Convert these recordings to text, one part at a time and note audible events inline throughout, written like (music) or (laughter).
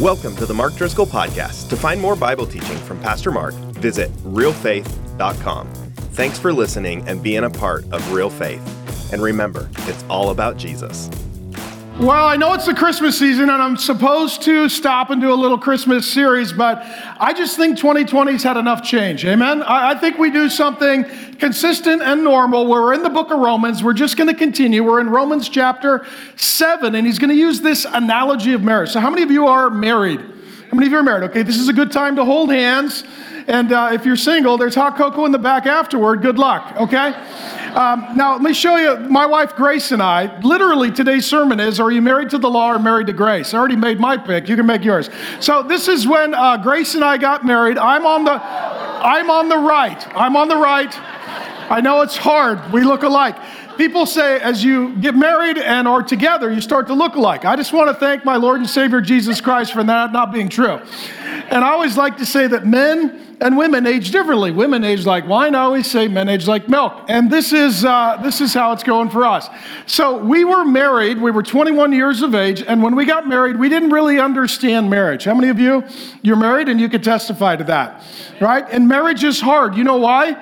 Welcome to the Mark Driscoll Podcast. To find more Bible teaching from Pastor Mark, visit realfaith.com. Thanks for listening and being a part of Real Faith. And remember, it's all about Jesus. Well, I know it's the Christmas season and I'm supposed to stop and do a little Christmas series, but I just think 2020's had enough change. Amen? I, I think we do something consistent and normal. We're in the book of Romans. We're just going to continue. We're in Romans chapter 7, and he's going to use this analogy of marriage. So, how many of you are married? How many of you are married? Okay, this is a good time to hold hands. And uh, if you're single, there's hot cocoa in the back afterward. Good luck, okay? Um, now, let me show you. My wife Grace and I, literally today's sermon is Are you married to the law or married to grace? I already made my pick. You can make yours. So, this is when uh, Grace and I got married. I'm on the. I'm on the right. I'm on the right. I know it's hard. We look alike people say as you get married and are together, you start to look alike. I just want to thank my Lord and Savior Jesus Christ for that not being true. And I always like to say that men and women age differently. Women age like wine. I always say men age like milk. And this is, uh, this is how it's going for us. So we were married. We were 21 years of age. And when we got married, we didn't really understand marriage. How many of you, you're married and you could testify to that, right? And marriage is hard. You know why?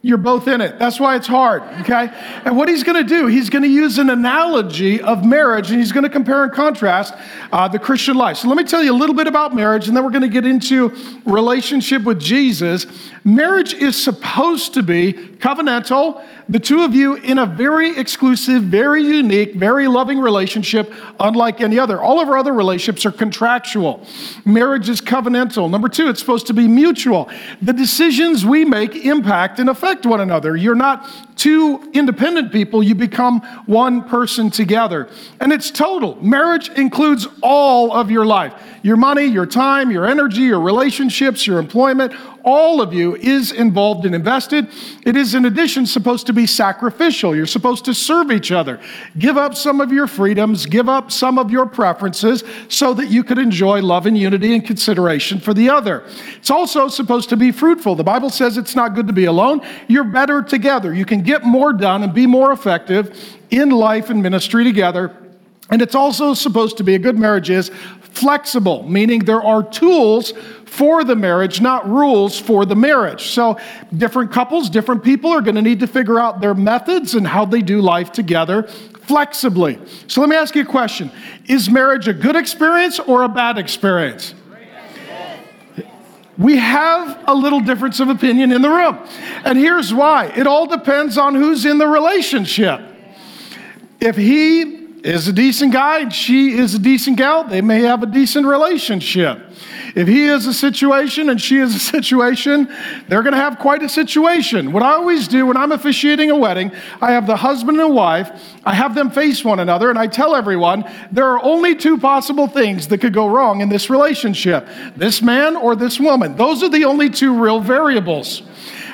You're both in it. That's why it's hard, okay? And what he's going to do, he's going to use an analogy of marriage and he's going to compare and contrast uh, the Christian life. So let me tell you a little bit about marriage and then we're going to get into relationship with Jesus. Marriage is supposed to be covenantal, the two of you in a very exclusive, very unique, very loving relationship, unlike any other. All of our other relationships are contractual. Marriage is covenantal. Number two, it's supposed to be mutual. The decisions we make impact and affect one another. You're not two independent people, you become one person together. And it's total. Marriage includes all of your life your money, your time, your energy, your relationships, your employment, all of you is involved and invested. It is, in addition, supposed to be sacrificial. You're supposed to serve each other. Give up some of your freedoms, give up some of your preferences so that you could enjoy love and unity and consideration for the other. It's also supposed to be fruitful. The Bible says it's not good to be alone. You're better together. You can get more done and be more effective in life and ministry together. And it's also supposed to be a good marriage is flexible, meaning there are tools for the marriage, not rules for the marriage. So, different couples, different people are going to need to figure out their methods and how they do life together flexibly. So, let me ask you a question Is marriage a good experience or a bad experience? We have a little difference of opinion in the room. And here's why it all depends on who's in the relationship. If he is a decent guy she is a decent gal, they may have a decent relationship. If he is a situation and she is a (laughs) situation, they're going to have quite a situation. What I always do when I'm officiating a wedding, I have the husband and wife, I have them face one another, and I tell everyone there are only two possible things that could go wrong in this relationship this man or this woman. Those are the only two real variables.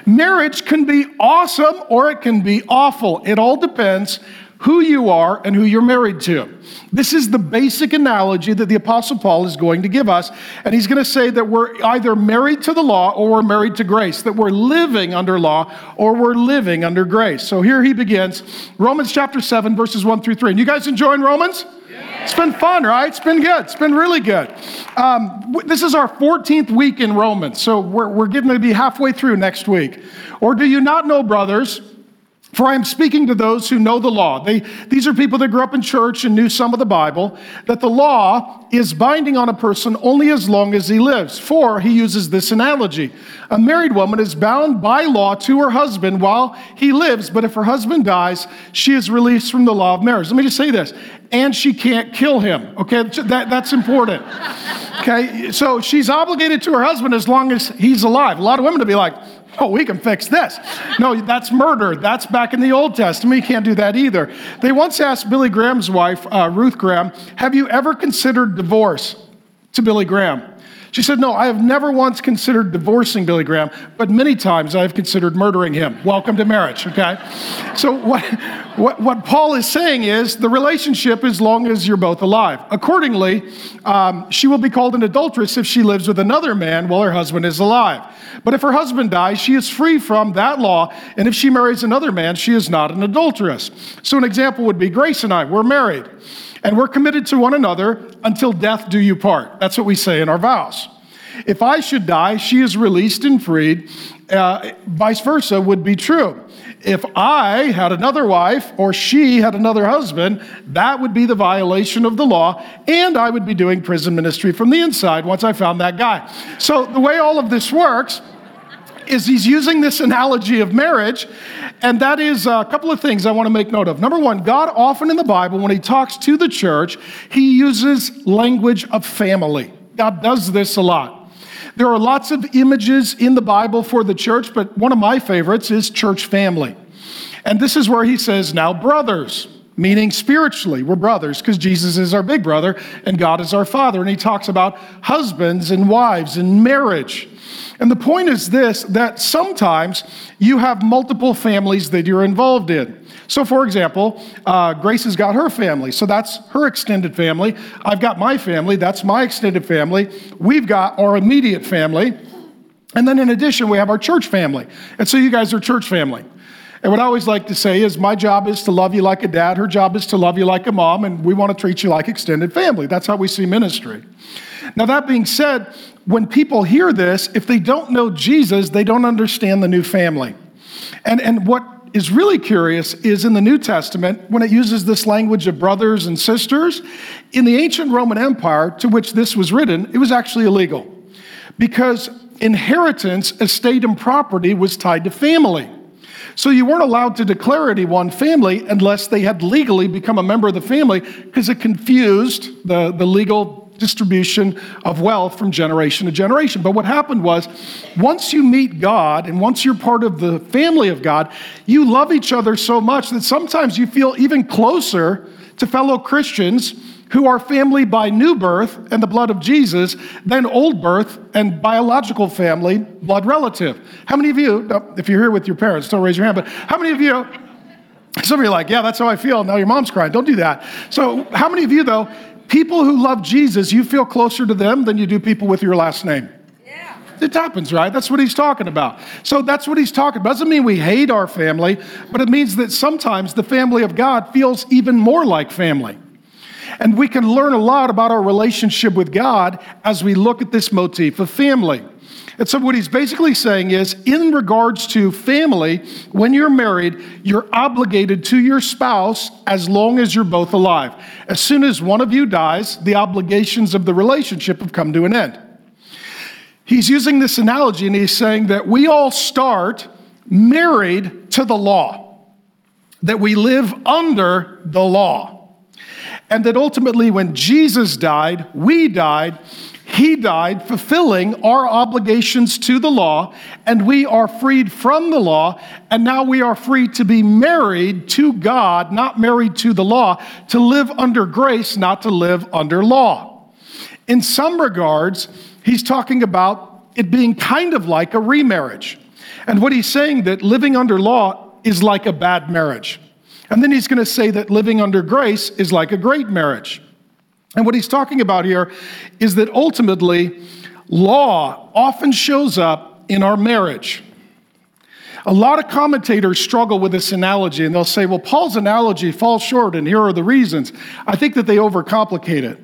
Marriage can be awesome or it can be awful. It all depends who you are and who you're married to. This is the basic analogy that the Apostle Paul is going to give us. And he's going to say that we're either married to the law or we're married to grace, that we're living under law or we're living under grace. So here he begins Romans chapter 7, verses 1 through 3. And you guys enjoying Romans? It's been fun, right? It's been good. It's been really good. Um, this is our 14th week in Romans, so we're, we're getting to be halfway through next week. Or do you not know, brothers? For I am speaking to those who know the law. They, these are people that grew up in church and knew some of the Bible, that the law is binding on a person only as long as he lives. For he uses this analogy A married woman is bound by law to her husband while he lives, but if her husband dies, she is released from the law of marriage. Let me just say this and she can't kill him. Okay, that, that's important. Okay, so she's obligated to her husband as long as he's alive. A lot of women to be like, (laughs) oh, we can fix this. No, that's murder. That's back in the Old Testament. You can't do that either. They once asked Billy Graham's wife, uh, Ruth Graham, have you ever considered divorce to Billy Graham? She said, No, I have never once considered divorcing Billy Graham, but many times I have considered murdering him. Welcome to marriage, okay? So, what, what, what Paul is saying is the relationship as long as you're both alive. Accordingly, um, she will be called an adulteress if she lives with another man while her husband is alive. But if her husband dies, she is free from that law, and if she marries another man, she is not an adulteress. So, an example would be Grace and I, we're married and we're committed to one another until death do you part. That's what we say in our vows. If I should die, she is released and freed. Uh, vice versa would be true. If I had another wife or she had another husband, that would be the violation of the law, and I would be doing prison ministry from the inside once I found that guy. So, the way all of this works is he's using this analogy of marriage, and that is a couple of things I want to make note of. Number one, God often in the Bible, when he talks to the church, he uses language of family. God does this a lot. There are lots of images in the Bible for the church, but one of my favorites is church family. And this is where he says, now brothers, meaning spiritually, we're brothers because Jesus is our big brother and God is our father. And he talks about husbands and wives and marriage. And the point is this that sometimes you have multiple families that you're involved in. So, for example, uh, Grace has got her family, so that's her extended family. I've got my family, that's my extended family. We've got our immediate family. And then, in addition, we have our church family. And so, you guys are church family. And what I always like to say is, my job is to love you like a dad, her job is to love you like a mom, and we want to treat you like extended family. That's how we see ministry. Now, that being said, when people hear this, if they don't know Jesus, they don't understand the new family. And, and what is really curious is in the New Testament, when it uses this language of brothers and sisters, in the ancient Roman Empire to which this was written, it was actually illegal because inheritance, estate, and property was tied to family. So you weren't allowed to declare anyone family unless they had legally become a member of the family because it confused the, the legal distribution of wealth from generation to generation. But what happened was, once you meet God and once you're part of the family of God, you love each other so much that sometimes you feel even closer to fellow Christians who are family by new birth and the blood of Jesus than old birth and biological family, blood relative. How many of you, if you're here with your parents, don't raise your hand, but how many of you some of you are like, yeah, that's how I feel. Now your mom's crying. Don't do that. So, how many of you, though, people who love Jesus, you feel closer to them than you do people with your last name. Yeah. It happens, right? That's what he's talking about. So that's what he's talking about. Doesn't mean we hate our family, but it means that sometimes the family of God feels even more like family. And we can learn a lot about our relationship with God as we look at this motif of family. And so, what he's basically saying is, in regards to family, when you're married, you're obligated to your spouse as long as you're both alive. As soon as one of you dies, the obligations of the relationship have come to an end. He's using this analogy and he's saying that we all start married to the law, that we live under the law, and that ultimately, when Jesus died, we died he died fulfilling our obligations to the law, and we are freed from the law, and now we are free to be married to God, not married to the law, to live under grace, not to live under law. In some regards, he's talking about it being kind of like a remarriage. And what he's saying that living under law is like a bad marriage. And then he's going to say that living under grace is like a great marriage. And what he's talking about here is that ultimately, law often shows up in our marriage. A lot of commentators struggle with this analogy and they'll say, well, Paul's analogy falls short, and here are the reasons. I think that they overcomplicate it.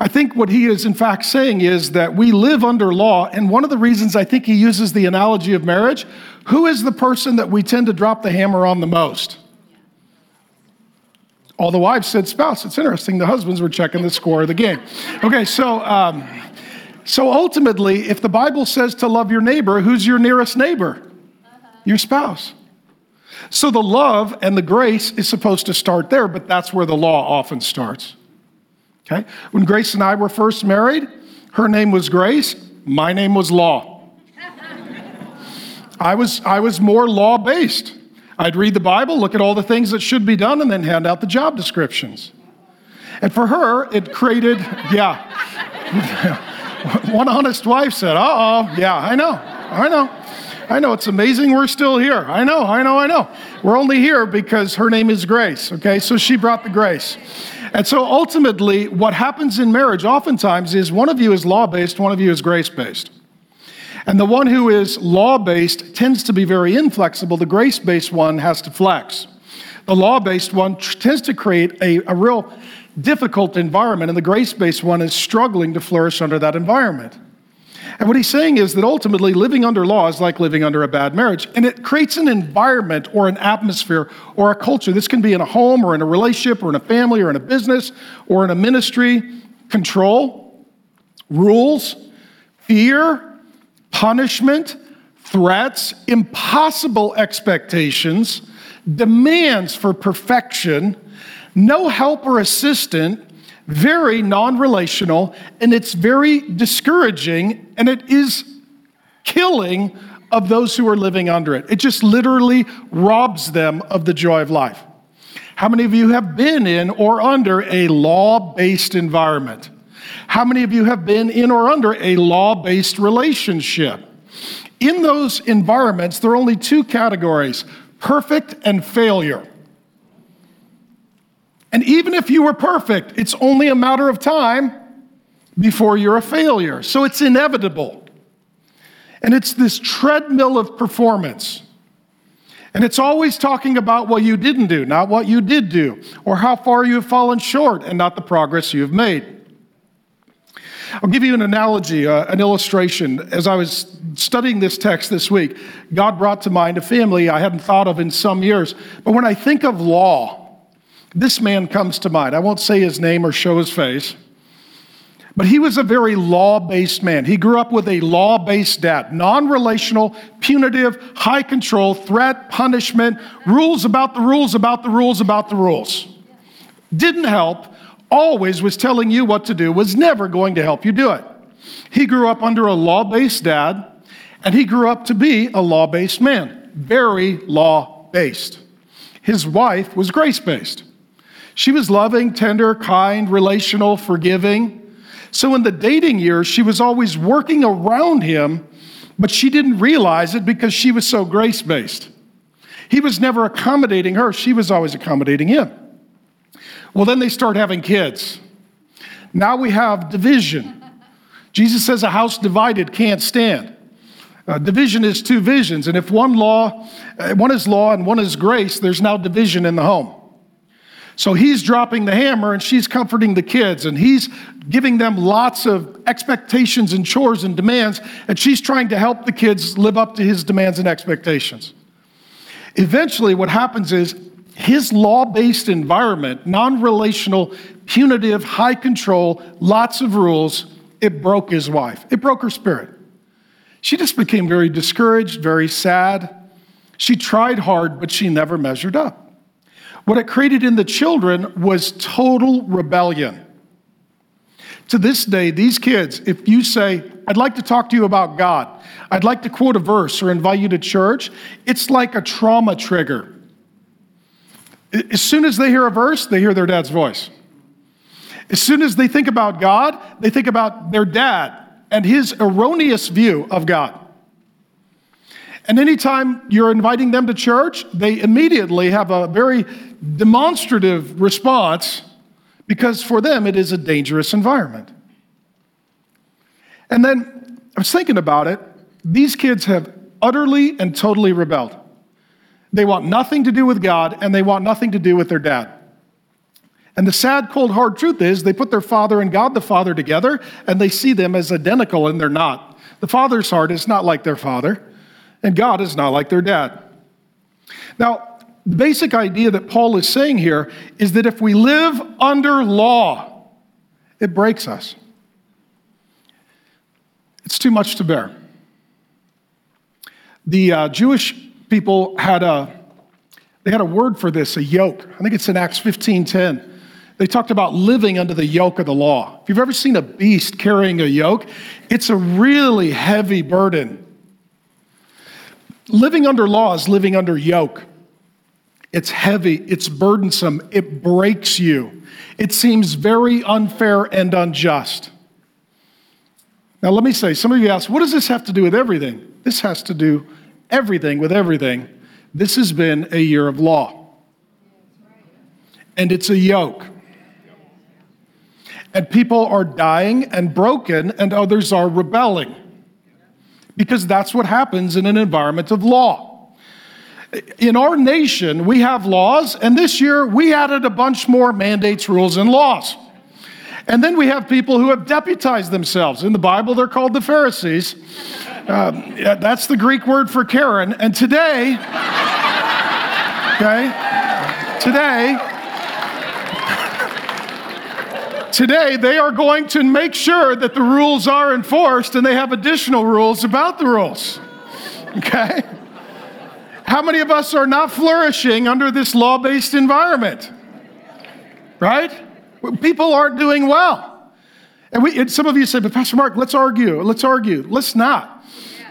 I think what he is, in fact, saying is that we live under law, and one of the reasons I think he uses the analogy of marriage who is the person that we tend to drop the hammer on the most? All the wives said spouse. It's interesting. The husbands were checking the score of the game. Okay, so um, so ultimately, if the Bible says to love your neighbor, who's your nearest neighbor? Your spouse. So the love and the grace is supposed to start there, but that's where the law often starts. Okay? When Grace and I were first married, her name was Grace, my name was Law. I was, I was more law based. I'd read the Bible, look at all the things that should be done, and then hand out the job descriptions. And for her, it created, (laughs) yeah. (laughs) One honest wife said, uh oh, yeah, I know, I know. I know, it's amazing we're still here. I know, I know, I know. We're only here because her name is Grace, okay? So she brought the grace. And so ultimately, what happens in marriage oftentimes is one of you is law based, one of you is grace based. And the one who is law based tends to be very inflexible. The grace based one has to flex. The law based one tends to create a, a real difficult environment, and the grace based one is struggling to flourish under that environment. And what he's saying is that ultimately living under law is like living under a bad marriage. And it creates an environment or an atmosphere or a culture. This can be in a home or in a relationship or in a family or in a business or in a ministry. Control, rules, fear, punishment, threats, impossible expectations, demands for perfection, no help or assistant, very non relational, and it's very discouraging, and it is killing of those who are living under it. It just literally robs them of the joy of life. How many of you have been in or under a law based environment? How many of you have been in or under a law based relationship? In those environments, there are only two categories perfect and failure. And even if you were perfect, it's only a matter of time before you're a failure. So it's inevitable. And it's this treadmill of performance. And it's always talking about what you didn't do, not what you did do, or how far you have fallen short, and not the progress you have made. I'll give you an analogy, uh, an illustration. As I was studying this text this week, God brought to mind a family I hadn't thought of in some years. But when I think of law, this man comes to mind. I won't say his name or show his face, but he was a very law based man. He grew up with a law based dad, non relational, punitive, high control, threat, punishment, rules about the rules, about the rules, about the rules. Didn't help, always was telling you what to do, was never going to help you do it. He grew up under a law based dad, and he grew up to be a law based man, very law based. His wife was grace based. She was loving, tender, kind, relational, forgiving. So in the dating years, she was always working around him, but she didn't realize it because she was so grace based. He was never accommodating her, she was always accommodating him. Well, then they start having kids. Now we have division. Jesus says a house divided can't stand. Uh, division is two visions, and if one law, uh, one is law and one is grace, there's now division in the home. So he's dropping the hammer and she's comforting the kids and he's giving them lots of expectations and chores and demands and she's trying to help the kids live up to his demands and expectations. Eventually, what happens is his law based environment, non relational, punitive, high control, lots of rules, it broke his wife. It broke her spirit. She just became very discouraged, very sad. She tried hard, but she never measured up. What it created in the children was total rebellion. To this day, these kids, if you say, I'd like to talk to you about God, I'd like to quote a verse or invite you to church, it's like a trauma trigger. As soon as they hear a verse, they hear their dad's voice. As soon as they think about God, they think about their dad and his erroneous view of God. And anytime you're inviting them to church, they immediately have a very demonstrative response because for them it is a dangerous environment. And then I was thinking about it. These kids have utterly and totally rebelled. They want nothing to do with God and they want nothing to do with their dad. And the sad, cold, hard truth is they put their father and God the Father together and they see them as identical and they're not. The father's heart is not like their father and God is not like their dad. Now, the basic idea that Paul is saying here is that if we live under law, it breaks us. It's too much to bear. The uh, Jewish people had a they had a word for this, a yoke. I think it's in Acts 15:10. They talked about living under the yoke of the law. If you've ever seen a beast carrying a yoke, it's a really heavy burden. Living under law is living under yoke. It's heavy, it's burdensome, it breaks you. It seems very unfair and unjust. Now, let me say, some of you ask, what does this have to do with everything? This has to do everything with everything. This has been a year of law, and it's a yoke. And people are dying and broken, and others are rebelling because that's what happens in an environment of law. In our nation, we have laws, and this year we added a bunch more mandates, rules, and laws. And then we have people who have deputized themselves. In the Bible, they're called the Pharisees. Um, that's the Greek word for Karen. And today, okay, today, today they are going to make sure that the rules are enforced and they have additional rules about the rules. Okay? How many of us are not flourishing under this law based environment? Right? People aren't doing well. And, we, and some of you say, but Pastor Mark, let's argue. Let's argue. Let's not.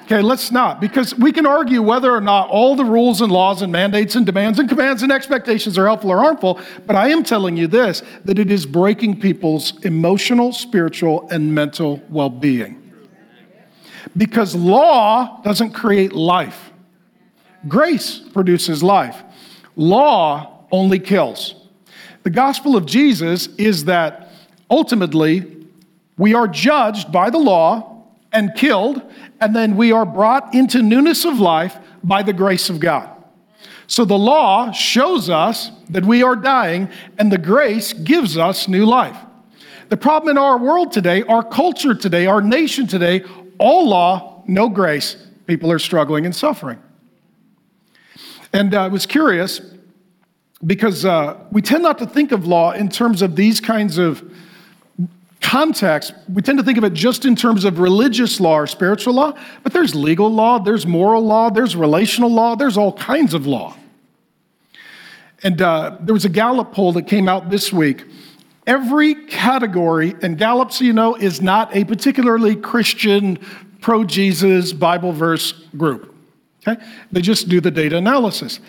Okay, let's not, because we can argue whether or not all the rules and laws and mandates and demands and commands and expectations are helpful or harmful, but I am telling you this that it is breaking people's emotional, spiritual, and mental well being. Because law doesn't create life, grace produces life. Law only kills. The gospel of Jesus is that ultimately we are judged by the law and killed, and then we are brought into newness of life by the grace of God. So the law shows us that we are dying, and the grace gives us new life. The problem in our world today, our culture today, our nation today, all law, no grace, people are struggling and suffering. And uh, I was curious because uh, we tend not to think of law in terms of these kinds of contexts. We tend to think of it just in terms of religious law or spiritual law, but there's legal law, there's moral law, there's relational law, there's all kinds of law. And uh, there was a Gallup poll that came out this week. Every category, and Gallup, so you know, is not a particularly Christian, pro Jesus Bible verse group. Okay? They just do the data analysis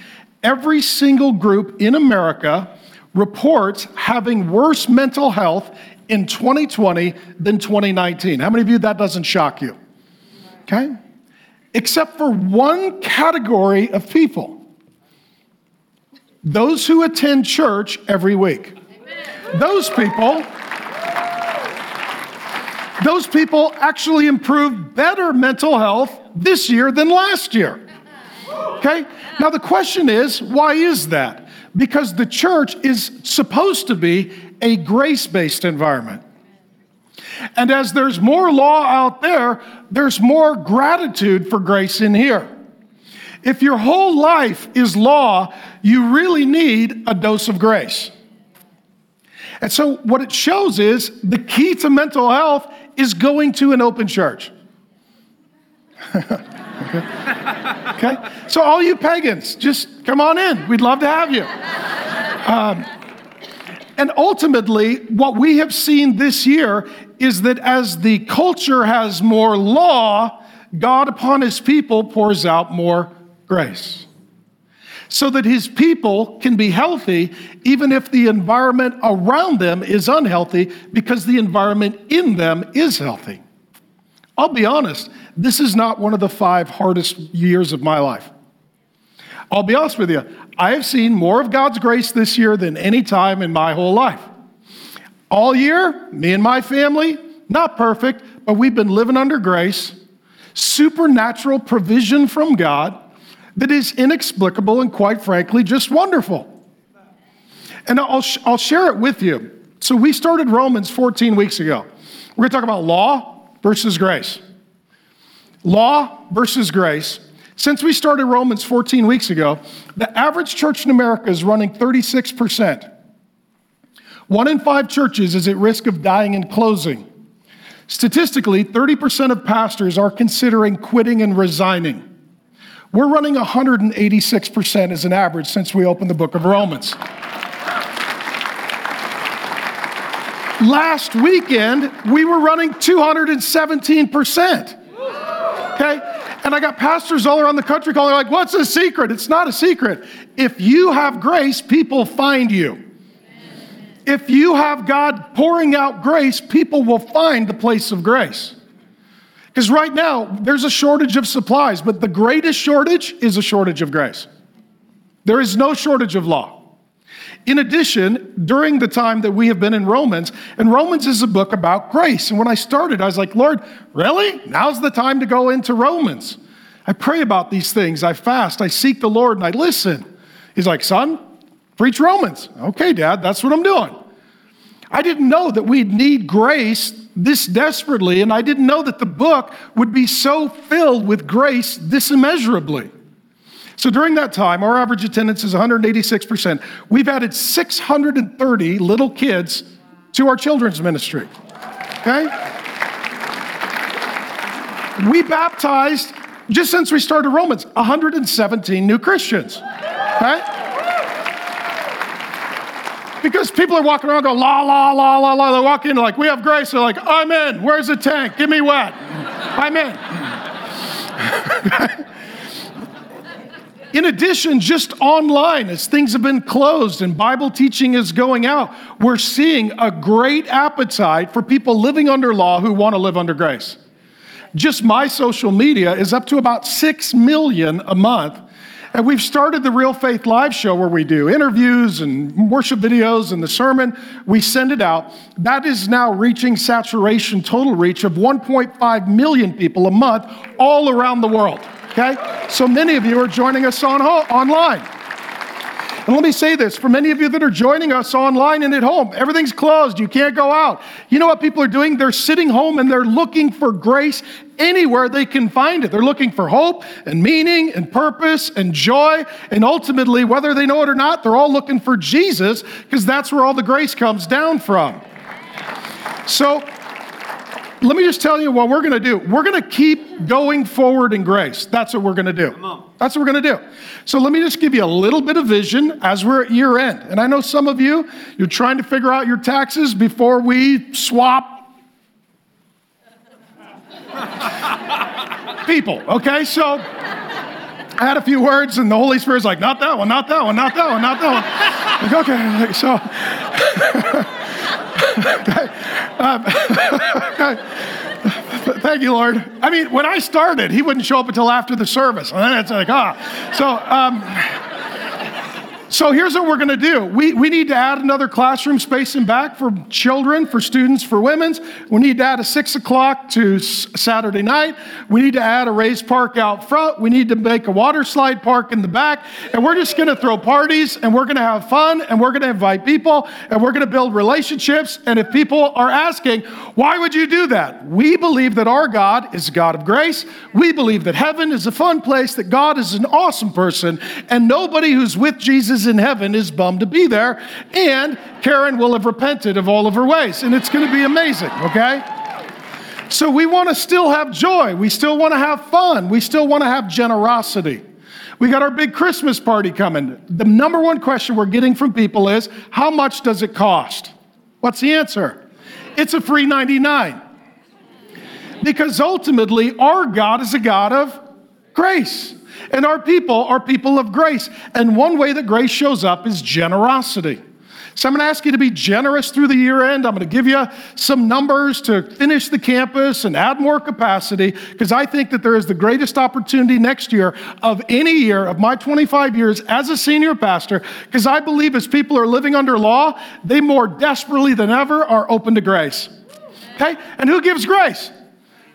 every single group in America reports having worse mental health in 2020 than 2019. How many of you that doesn't shock you? Okay? Except for one category of people those who attend church every week. Those people those people actually improved better mental health this year than last year. Okay? Now, the question is why is that? Because the church is supposed to be a grace based environment. And as there's more law out there, there's more gratitude for grace in here. If your whole life is law, you really need a dose of grace. And so, what it shows is the key to mental health is going to an open church. (laughs) okay? So, all you pagans, just come on in. We'd love to have you. Um, and ultimately, what we have seen this year is that as the culture has more law, God upon his people pours out more grace. So that his people can be healthy, even if the environment around them is unhealthy, because the environment in them is healthy. I'll be honest, this is not one of the five hardest years of my life. I'll be honest with you, I have seen more of God's grace this year than any time in my whole life. All year, me and my family, not perfect, but we've been living under grace, supernatural provision from God that is inexplicable and quite frankly just wonderful. And I'll, I'll share it with you. So we started Romans 14 weeks ago. We're going to talk about law versus grace. Law versus grace. Since we started Romans 14 weeks ago, the average church in America is running 36%. One in five churches is at risk of dying and closing. Statistically, 30% of pastors are considering quitting and resigning. We're running 186% as an average since we opened the book of Romans. Last weekend, we were running 217%. Okay? And I got pastors all around the country calling, like, what's the secret? It's not a secret. If you have grace, people find you. If you have God pouring out grace, people will find the place of grace. Because right now, there's a shortage of supplies, but the greatest shortage is a shortage of grace. There is no shortage of law. In addition, during the time that we have been in Romans, and Romans is a book about grace. And when I started, I was like, Lord, really? Now's the time to go into Romans. I pray about these things. I fast. I seek the Lord and I listen. He's like, Son, preach Romans. Okay, Dad, that's what I'm doing. I didn't know that we'd need grace this desperately, and I didn't know that the book would be so filled with grace this immeasurably. So during that time, our average attendance is 186%. We've added 630 little kids to our children's ministry. Okay? We baptized, just since we started Romans, 117 new Christians. Okay? Because people are walking around going, la, la, la, la, la. They walk in like, we have grace. They're like, I'm in. Where's the tank? Give me wet. I'm in. (laughs) in addition, just online, as things have been closed and Bible teaching is going out, we're seeing a great appetite for people living under law who want to live under grace. Just my social media is up to about 6 million a month and we've started the Real Faith Live show where we do interviews and worship videos and the sermon. We send it out. That is now reaching saturation, total reach of 1.5 million people a month all around the world. Okay? So many of you are joining us on online. And let me say this for many of you that are joining us online and at home, everything's closed. You can't go out. You know what people are doing? They're sitting home and they're looking for grace anywhere they can find it. They're looking for hope and meaning and purpose and joy. And ultimately, whether they know it or not, they're all looking for Jesus because that's where all the grace comes down from. So, let me just tell you what we're going to do. We're going to keep going forward in grace. That's what we're going to do. That's what we're going to do. So let me just give you a little bit of vision as we're at year end. And I know some of you, you're trying to figure out your taxes before we swap (laughs) people. Okay, so I had a few words, and the Holy Spirit's like, not that one, not that one, not that one, not that one. (laughs) Like, okay, so. (laughs) (laughs) Thank you, Lord. I mean, when I started, he wouldn't show up until after the service. And then it's like, ah. So, um, so here's what we're going to do. We, we need to add another classroom space in back for children, for students, for women's. We need to add a six o'clock to Saturday night. We need to add a raised park out front. We need to make a water slide park in the back. And we're just going to throw parties and we're going to have fun and we're going to invite people and we're going to build relationships. And if people are asking, why would you do that? We believe that our God is a God of grace. We believe that heaven is a fun place, that God is an awesome person, and nobody who's with Jesus in heaven is bummed to be there, and Karen will have repented of all of her ways, and it's going to be amazing, okay? So we want to still have joy. We still want to have fun. We still want to have generosity. We got our big Christmas party coming. The number one question we're getting from people is how much does it cost? What's the answer? It's a free 99. Because ultimately, our God is a God of grace. And our people are people of grace. And one way that grace shows up is generosity. So I'm going to ask you to be generous through the year end. I'm going to give you some numbers to finish the campus and add more capacity because I think that there is the greatest opportunity next year of any year of my 25 years as a senior pastor because I believe as people are living under law, they more desperately than ever are open to grace. Okay? And who gives grace?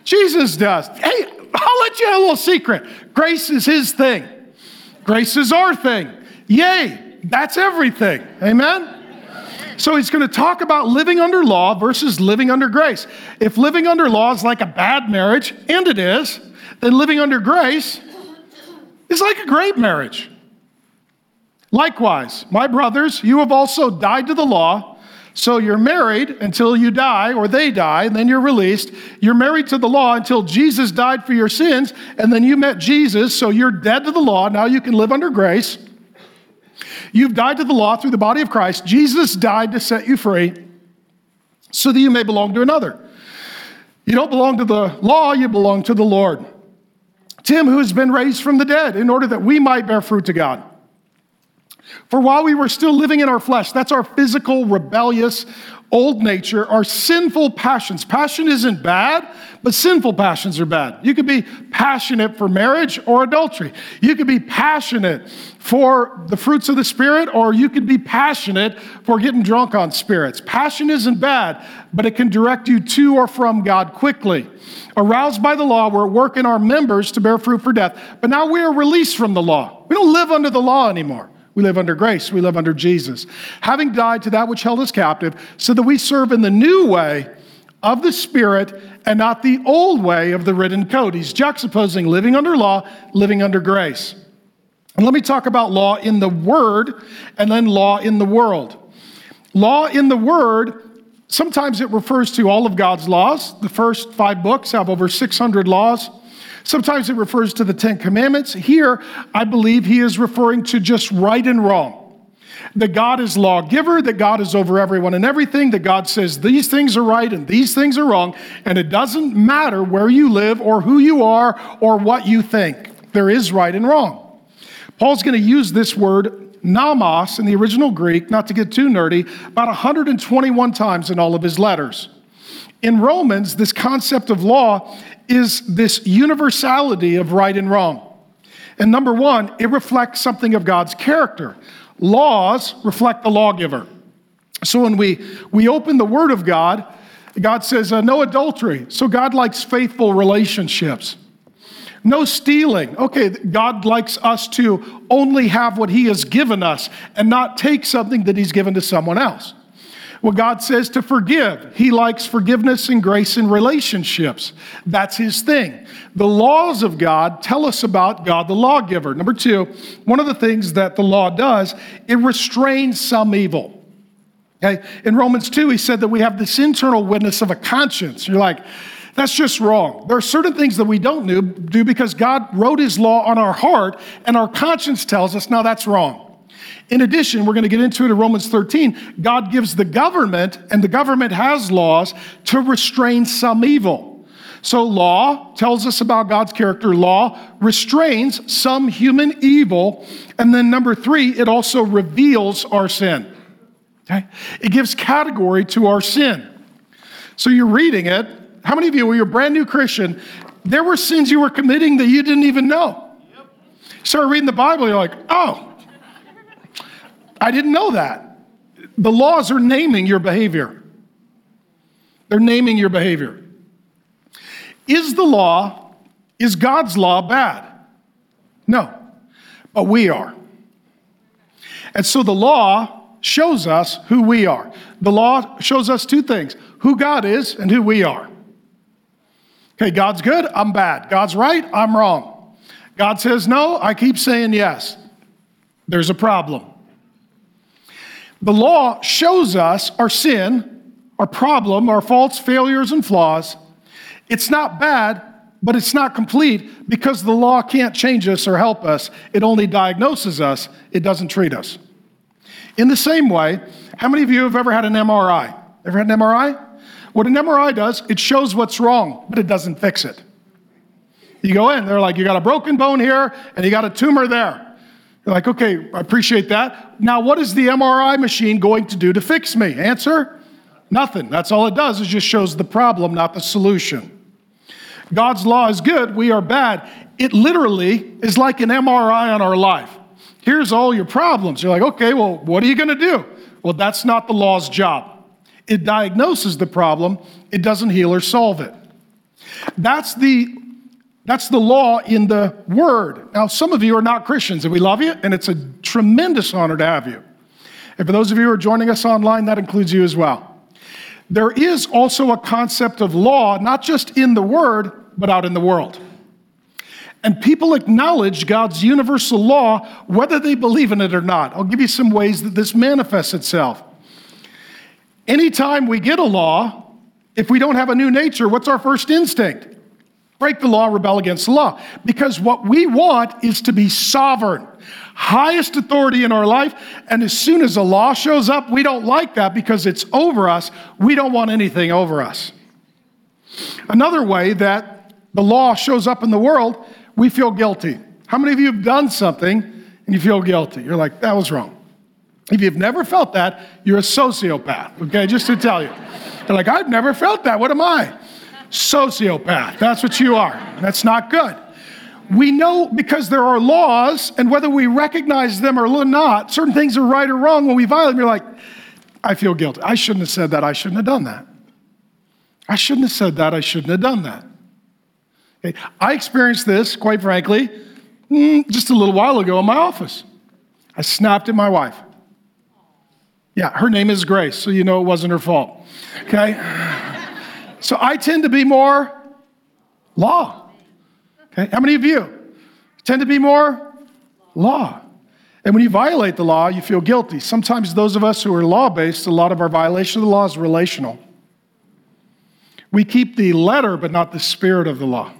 Jesus does. Hey, I'll let you in a little secret. Grace is his thing. Grace is our thing. Yay, that's everything. Amen? So he's going to talk about living under law versus living under grace. If living under law is like a bad marriage, and it is, then living under grace is like a great marriage. Likewise, my brothers, you have also died to the law so you're married until you die, or they die, and then you're released. You're married to the law until Jesus died for your sins, and then you met Jesus, so you're dead to the law. Now you can live under grace. You've died to the law through the body of Christ. Jesus died to set you free so that you may belong to another. You don't belong to the law, you belong to the Lord. Tim, who has been raised from the dead, in order that we might bear fruit to God. For while we were still living in our flesh, that's our physical, rebellious, old nature our sinful passions. Passion isn't bad, but sinful passions are bad. You could be passionate for marriage or adultery. You could be passionate for the fruits of the Spirit, or you could be passionate for getting drunk on spirits. Passion isn't bad, but it can direct you to or from God quickly. Aroused by the law, we're working our members to bear fruit for death, but now we are released from the law. We don't live under the law anymore. We live under grace. We live under Jesus. Having died to that which held us captive, so that we serve in the new way of the Spirit and not the old way of the written code. He's juxtaposing living under law, living under grace. And let me talk about law in the Word and then law in the world. Law in the Word, sometimes it refers to all of God's laws. The first five books have over 600 laws. Sometimes it refers to the Ten Commandments. Here, I believe he is referring to just right and wrong. That God is lawgiver, that God is over everyone and everything, that God says these things are right and these things are wrong, and it doesn't matter where you live or who you are or what you think. There is right and wrong. Paul's going to use this word nomos in the original Greek, not to get too nerdy, about 121 times in all of his letters. In Romans, this concept of law is this universality of right and wrong. And number one, it reflects something of God's character. Laws reflect the lawgiver. So when we, we open the Word of God, God says, uh, no adultery. So God likes faithful relationships. No stealing. Okay, God likes us to only have what He has given us and not take something that He's given to someone else. Well, God says to forgive. He likes forgiveness and grace in relationships. That's his thing. The laws of God tell us about God, the lawgiver. Number two, one of the things that the law does, it restrains some evil. Okay? In Romans 2, he said that we have this internal witness of a conscience. You're like, that's just wrong. There are certain things that we don't do because God wrote his law on our heart, and our conscience tells us, no, that's wrong. In addition, we're going to get into it in Romans 13. God gives the government, and the government has laws to restrain some evil. So, law tells us about God's character. Law restrains some human evil. And then, number three, it also reveals our sin. Okay? It gives category to our sin. So, you're reading it. How many of you, when you're a brand new Christian, there were sins you were committing that you didn't even know? Yep. Start reading the Bible, you're like, oh, I didn't know that. The laws are naming your behavior. They're naming your behavior. Is the law, is God's law bad? No, but we are. And so the law shows us who we are. The law shows us two things who God is and who we are. Okay, God's good, I'm bad. God's right, I'm wrong. God says no, I keep saying yes. There's a problem. The law shows us our sin, our problem, our faults, failures, and flaws. It's not bad, but it's not complete because the law can't change us or help us. It only diagnoses us, it doesn't treat us. In the same way, how many of you have ever had an MRI? Ever had an MRI? What an MRI does, it shows what's wrong, but it doesn't fix it. You go in, they're like, you got a broken bone here and you got a tumor there. You're like, okay, I appreciate that. Now, what is the MRI machine going to do to fix me? Answer nothing. That's all it does, it just shows the problem, not the solution. God's law is good, we are bad. It literally is like an MRI on our life. Here's all your problems. You're like, okay, well, what are you going to do? Well, that's not the law's job. It diagnoses the problem, it doesn't heal or solve it. That's the that's the law in the Word. Now, some of you are not Christians, and we love you, and it's a tremendous honor to have you. And for those of you who are joining us online, that includes you as well. There is also a concept of law, not just in the Word, but out in the world. And people acknowledge God's universal law, whether they believe in it or not. I'll give you some ways that this manifests itself. Anytime we get a law, if we don't have a new nature, what's our first instinct? Break the law, rebel against the law. Because what we want is to be sovereign, highest authority in our life. And as soon as a law shows up, we don't like that because it's over us. We don't want anything over us. Another way that the law shows up in the world, we feel guilty. How many of you have done something and you feel guilty? You're like, that was wrong. If you've never felt that, you're a sociopath, okay? Just to tell you. They're like, I've never felt that. What am I? Sociopath. That's what you are. That's not good. We know because there are laws, and whether we recognize them or not, certain things are right or wrong. When we violate them, you're like, I feel guilty. I shouldn't have said that. I shouldn't have done that. I shouldn't have said that. I shouldn't have done that. Okay. I experienced this, quite frankly, mm, just a little while ago in my office. I snapped at my wife. Yeah, her name is Grace, so you know it wasn't her fault. Okay? So I tend to be more law. Okay? How many of you tend to be more law? And when you violate the law, you feel guilty. Sometimes those of us who are law based, a lot of our violation of the law is relational. We keep the letter, but not the spirit of the law.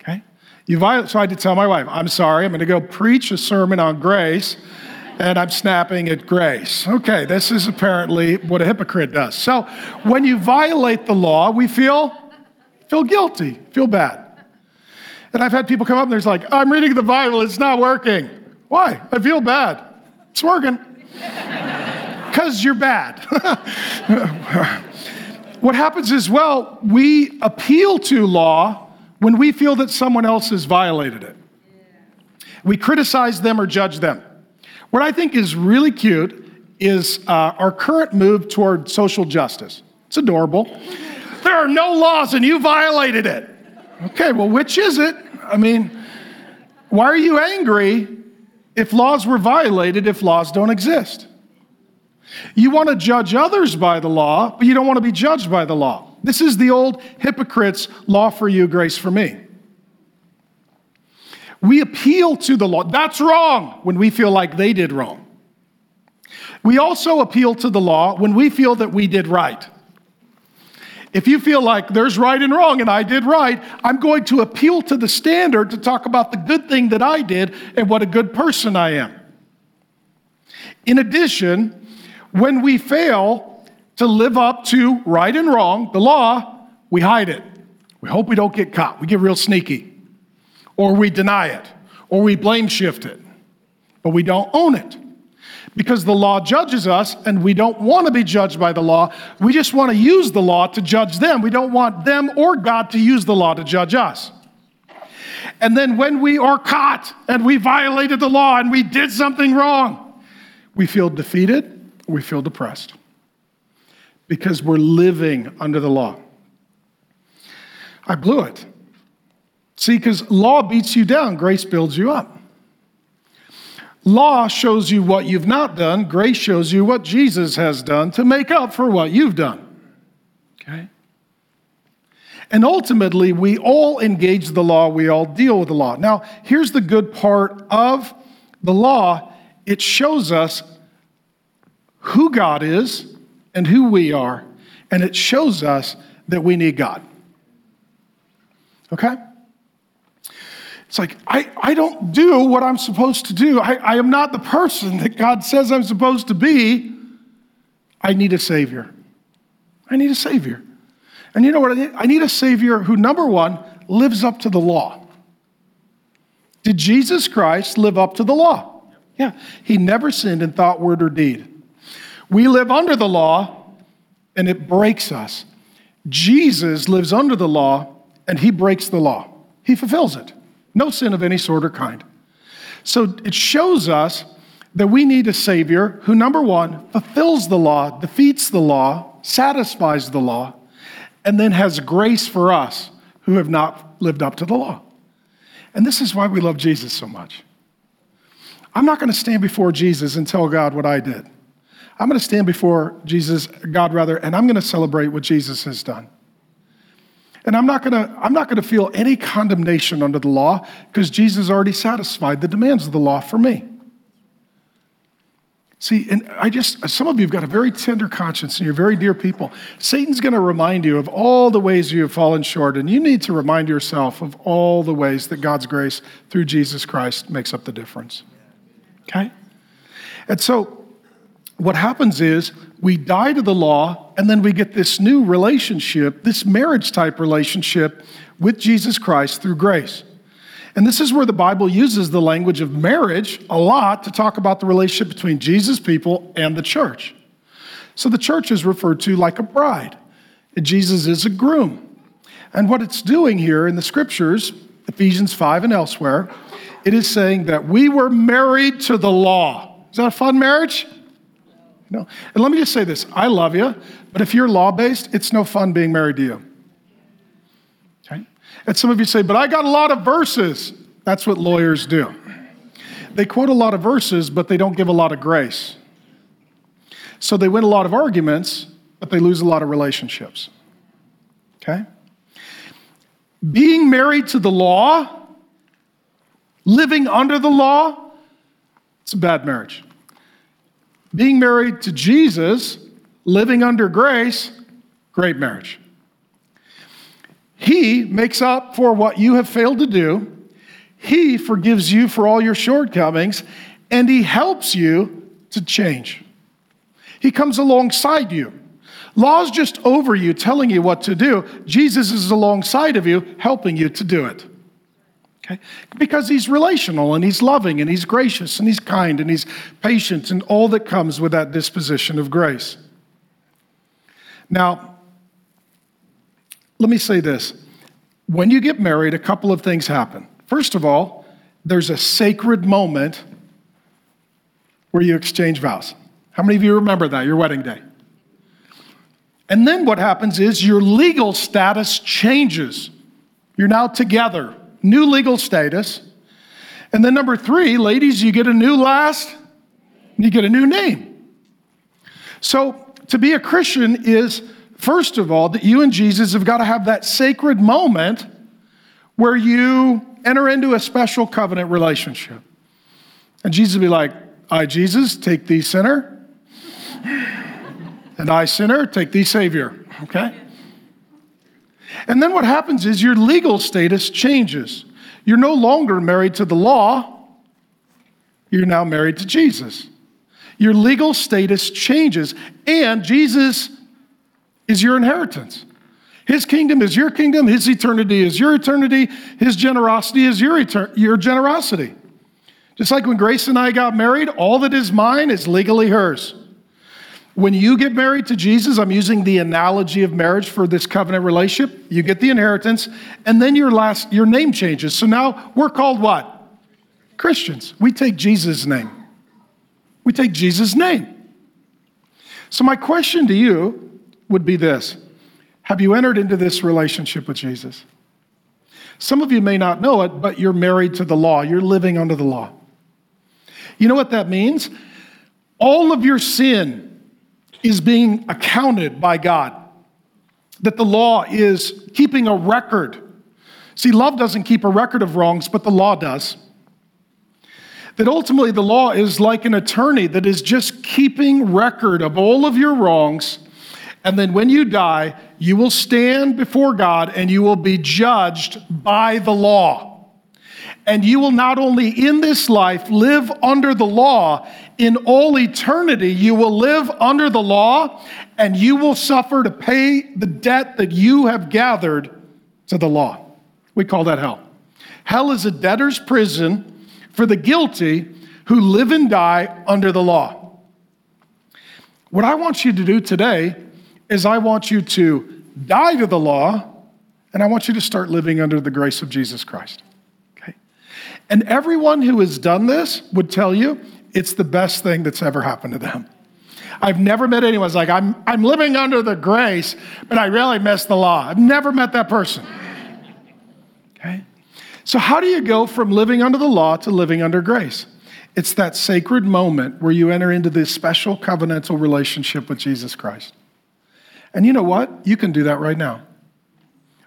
Okay? You violate, so I had to tell my wife, I'm sorry, I'm going to go preach a sermon on grace, and I'm snapping at grace. Okay, this is apparently what a hypocrite does. So when you violate the law, we feel, feel guilty, feel bad. And I've had people come up and they're like, I'm reading the Bible, it's not working. Why? I feel bad. It's working. (laughs) Because you're bad. (laughs) what happens is, well, we appeal to law when we feel that someone else has violated it. We criticize them or judge them. What I think is really cute is uh, our current move toward social justice. It's adorable. There are no laws and you violated it. Okay, well, which is it? I mean, why are you angry if laws were violated if laws don't exist? You want to judge others by the law, but you don't want to be judged by the law. This is the old hypocrites law for you, grace for me. We appeal to the law. That's wrong when we feel like they did wrong. We also appeal to the law when we feel that we did right. If you feel like there's right and wrong and I did right, I'm going to appeal to the standard to talk about the good thing that I did and what a good person I am. In addition, when we fail to live up to right and wrong, the law, we hide it. We hope we don't get caught. We get real sneaky. Or we deny it. Or we blame shift it. But we don't own it because the law judges us and we don't want to be judged by the law. We just want to use the law to judge them. We don't want them or God to use the law to judge us. And then when we are caught and we violated the law and we did something wrong, we feel defeated, we feel depressed because we're living under the law. I blew it. See, because law beats you down, grace builds you up. Law shows you what you've not done, grace shows you what Jesus has done to make up for what you've done. Okay? And ultimately, we all engage the law, we all deal with the law. Now, here's the good part of the law it shows us who God is and who we are, and it shows us that we need God. Okay? It's like, I, I don't do what I'm supposed to do. I, I am not the person that God says I'm supposed to be. I need a Savior. I need a Savior. And you know what I need? I need a Savior who, number one, lives up to the law. Did Jesus Christ live up to the law? Yeah. He never sinned in thought, word, or deed. We live under the law and it breaks us. Jesus lives under the law and he breaks the law, he fulfills it. No sin of any sort or kind. So it shows us that we need a Savior who, number one, fulfills the law, defeats the law, satisfies the law, and then has grace for us who have not lived up to the law. And this is why we love Jesus so much. I'm not going to stand before Jesus and tell God what I did. I'm going to stand before Jesus, God rather, and I'm going to celebrate what Jesus has done. And I'm not gonna, I'm not gonna feel any condemnation under the law because Jesus already satisfied the demands of the law for me. See, and I just, some of you have got a very tender conscience and you're very dear people. Satan's going to remind you of all the ways you have fallen short, and you need to remind yourself of all the ways that God's grace through Jesus Christ makes up the difference. Okay? And so, what happens is we die to the law, and then we get this new relationship, this marriage type relationship with Jesus Christ through grace. And this is where the Bible uses the language of marriage a lot to talk about the relationship between Jesus' people and the church. So the church is referred to like a bride, Jesus is a groom. And what it's doing here in the scriptures, Ephesians 5 and elsewhere, it is saying that we were married to the law. Is that a fun marriage? No. And let me just say this I love you, but if you're law based, it's no fun being married to you. Okay? And some of you say, but I got a lot of verses. That's what lawyers do. They quote a lot of verses, but they don't give a lot of grace. So they win a lot of arguments, but they lose a lot of relationships. Okay? Being married to the law, living under the law, it's a bad marriage. Being married to Jesus, living under grace, great marriage. He makes up for what you have failed to do. He forgives you for all your shortcomings, and He helps you to change. He comes alongside you. Law's just over you, telling you what to do. Jesus is alongside of you, helping you to do it. Okay? Because he's relational and he's loving and he's gracious and he's kind and he's patient and all that comes with that disposition of grace. Now, let me say this. When you get married, a couple of things happen. First of all, there's a sacred moment where you exchange vows. How many of you remember that, your wedding day? And then what happens is your legal status changes. You're now together new legal status. And then number three, ladies, you get a new last, you get a new name. So to be a Christian is, first of all, that you and Jesus have got to have that sacred moment where you enter into a special covenant relationship. And Jesus will be like, I, Jesus, take thee, sinner. And I, sinner, take thee, Savior. Okay? And then what happens is your legal status changes. You're no longer married to the law, you're now married to Jesus. Your legal status changes, and Jesus is your inheritance. His kingdom is your kingdom, His eternity is your eternity, His generosity is your, etern- your generosity. Just like when Grace and I got married, all that is mine is legally hers. When you get married to Jesus, I'm using the analogy of marriage for this covenant relationship. You get the inheritance, and then your last your name changes. So now we're called what? Christians. We take Jesus' name. We take Jesus' name. So my question to you would be this. Have you entered into this relationship with Jesus? Some of you may not know it, but you're married to the law. You're living under the law. You know what that means? All of your sin is being accounted by God, that the law is keeping a record. See, love doesn't keep a record of wrongs, but the law does. That ultimately the law is like an attorney that is just keeping record of all of your wrongs. And then when you die, you will stand before God and you will be judged by the law. And you will not only in this life live under the law, in all eternity you will live under the law and you will suffer to pay the debt that you have gathered to the law. We call that hell. Hell is a debtor's prison for the guilty who live and die under the law. What I want you to do today is I want you to die to the law and I want you to start living under the grace of Jesus Christ. Okay? And everyone who has done this would tell you it's the best thing that's ever happened to them. I've never met anyone who's like, I'm, I'm living under the grace, but I really miss the law. I've never met that person. Okay? So, how do you go from living under the law to living under grace? It's that sacred moment where you enter into this special covenantal relationship with Jesus Christ. And you know what? You can do that right now.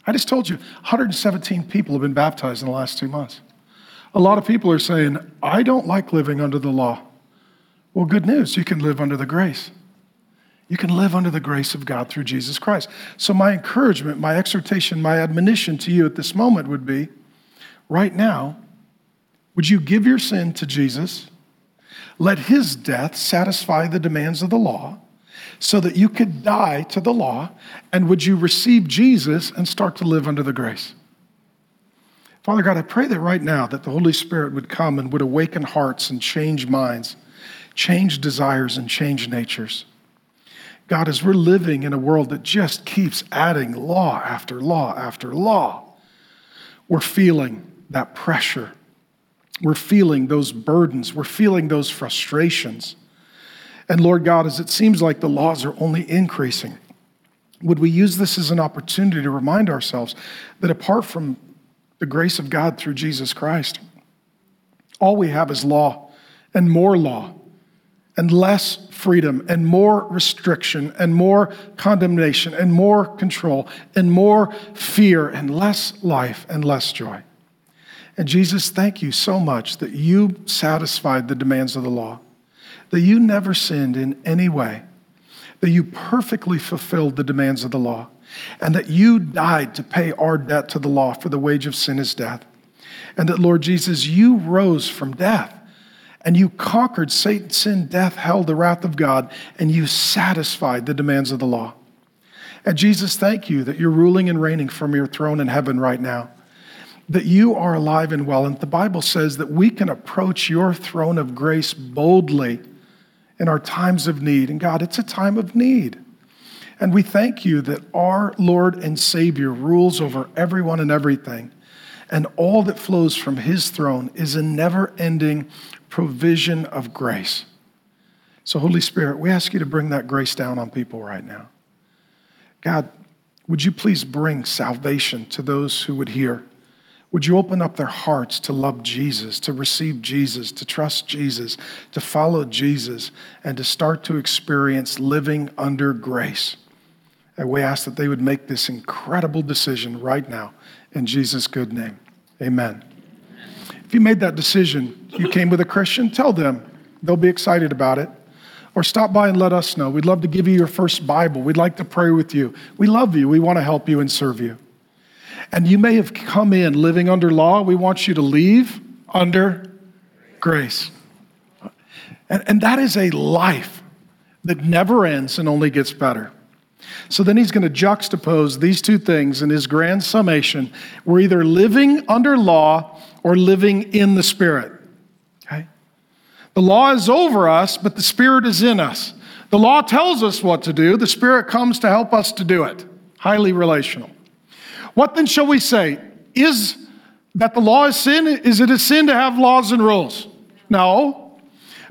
I just told you 117 people have been baptized in the last two months. A lot of people are saying, I don't like living under the law. Well, good news, you can live under the grace. You can live under the grace of God through Jesus Christ. So, my encouragement, my exhortation, my admonition to you at this moment would be right now, would you give your sin to Jesus? Let his death satisfy the demands of the law so that you could die to the law. And would you receive Jesus and start to live under the grace? Father God, I pray that right now that the Holy Spirit would come and would awaken hearts and change minds, change desires and change natures. God, as we're living in a world that just keeps adding law after law after law, we're feeling that pressure. We're feeling those burdens. We're feeling those frustrations. And Lord God, as it seems like the laws are only increasing, would we use this as an opportunity to remind ourselves that apart from the grace of God through Jesus Christ. All we have is law and more law and less freedom and more restriction and more condemnation and more control and more fear and less life and less joy. And Jesus, thank you so much that you satisfied the demands of the law, that you never sinned in any way, that you perfectly fulfilled the demands of the law and that you died to pay our debt to the law, for the wage of sin is death. And that, Lord Jesus, you rose from death and you conquered Satan, sin, death, hell, the wrath of God, and you satisfied the demands of the law. And Jesus, thank you that you're ruling and reigning from your throne in heaven right now, that you are alive and well. And the Bible says that we can approach your throne of grace boldly in our times of need. And God, it's a time of need. And we thank you that our Lord and Savior rules over everyone and everything. And all that flows from his throne is a never ending provision of grace. So, Holy Spirit, we ask you to bring that grace down on people right now. God, would you please bring salvation to those who would hear? Would you open up their hearts to love Jesus, to receive Jesus, to trust Jesus, to follow Jesus, and to start to experience living under grace? And we ask that they would make this incredible decision right now in Jesus' good name. Amen. If you made that decision, you came with a Christian, tell them. They'll be excited about it. Or stop by and let us know. We'd love to give you your first Bible. We'd like to pray with you. We love you. We want to help you and serve you. And you may have come in living under law. We want you to leave under grace. And, and that is a life that never ends and only gets better. So then he's going to juxtapose these two things in his grand summation. We're either living under law or living in the Spirit. Okay? The law is over us, but the Spirit is in us. The law tells us what to do, the Spirit comes to help us to do it. Highly relational. What then shall we say? Is that the law is sin? Is it a sin to have laws and rules? No,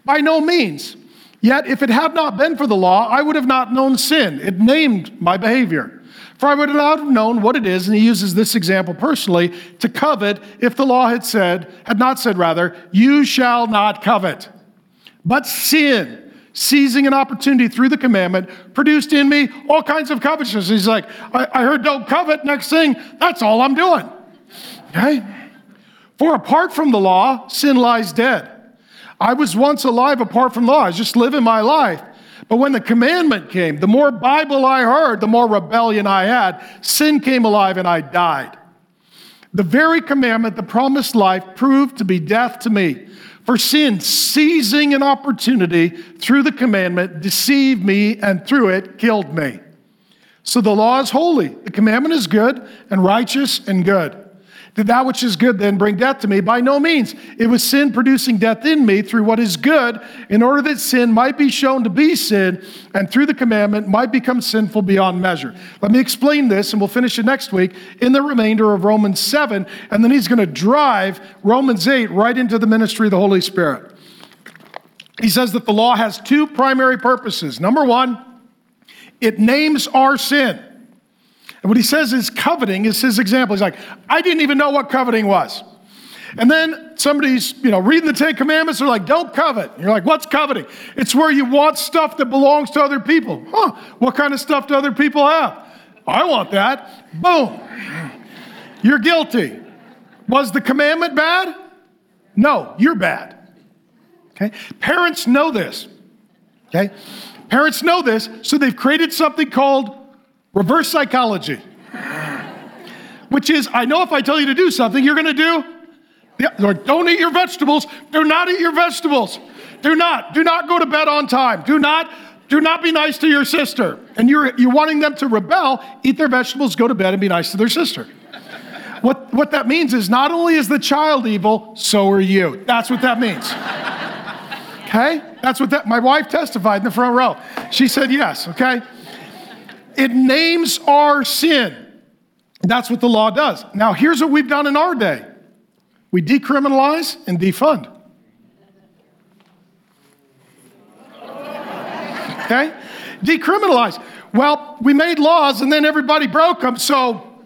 by no means. Yet, if it had not been for the law, I would have not known sin. It named my behavior. For I would not have known what it is, and he uses this example personally, to covet if the law had said, had not said rather, you shall not covet. But sin, seizing an opportunity through the commandment, produced in me all kinds of covetousness. He's like, I, I heard don't covet, next thing, that's all I'm doing. Okay? For apart from the law, sin lies dead. I was once alive apart from law. I was just living my life. But when the commandment came, the more Bible I heard, the more rebellion I had. Sin came alive and I died. The very commandment, the promised life, proved to be death to me. For sin, seizing an opportunity through the commandment, deceived me and through it killed me. So the law is holy. The commandment is good and righteous and good. Did that which is good then bring death to me? By no means. It was sin producing death in me through what is good, in order that sin might be shown to be sin, and through the commandment might become sinful beyond measure. Let me explain this, and we'll finish it next week in the remainder of Romans 7, and then he's going to drive Romans 8 right into the ministry of the Holy Spirit. He says that the law has two primary purposes. Number one, it names our sin. And what he says is coveting is his example. He's like, I didn't even know what coveting was. And then somebody's, you know, reading the Ten Commandments, they're like, don't covet. You're like, what's coveting? It's where you want stuff that belongs to other people. Huh, what kind of stuff do other people have? I want that. Boom. You're guilty. Was the commandment bad? No, you're bad. Okay? Parents know this. Okay? Parents know this, so they've created something called Reverse psychology, which is I know if I tell you to do something, you're going to do. Like, don't eat your vegetables. Do not eat your vegetables. Do not. Do not go to bed on time. Do not. Do not be nice to your sister. And you're you're wanting them to rebel, eat their vegetables, go to bed, and be nice to their sister. What, what that means is not only is the child evil, so are you. That's what that means. Okay? That's what that, my wife testified in the front row. She said yes, okay? It names our sin. That's what the law does. Now, here's what we've done in our day we decriminalize and defund. Okay? Decriminalize. Well, we made laws and then everybody broke them, so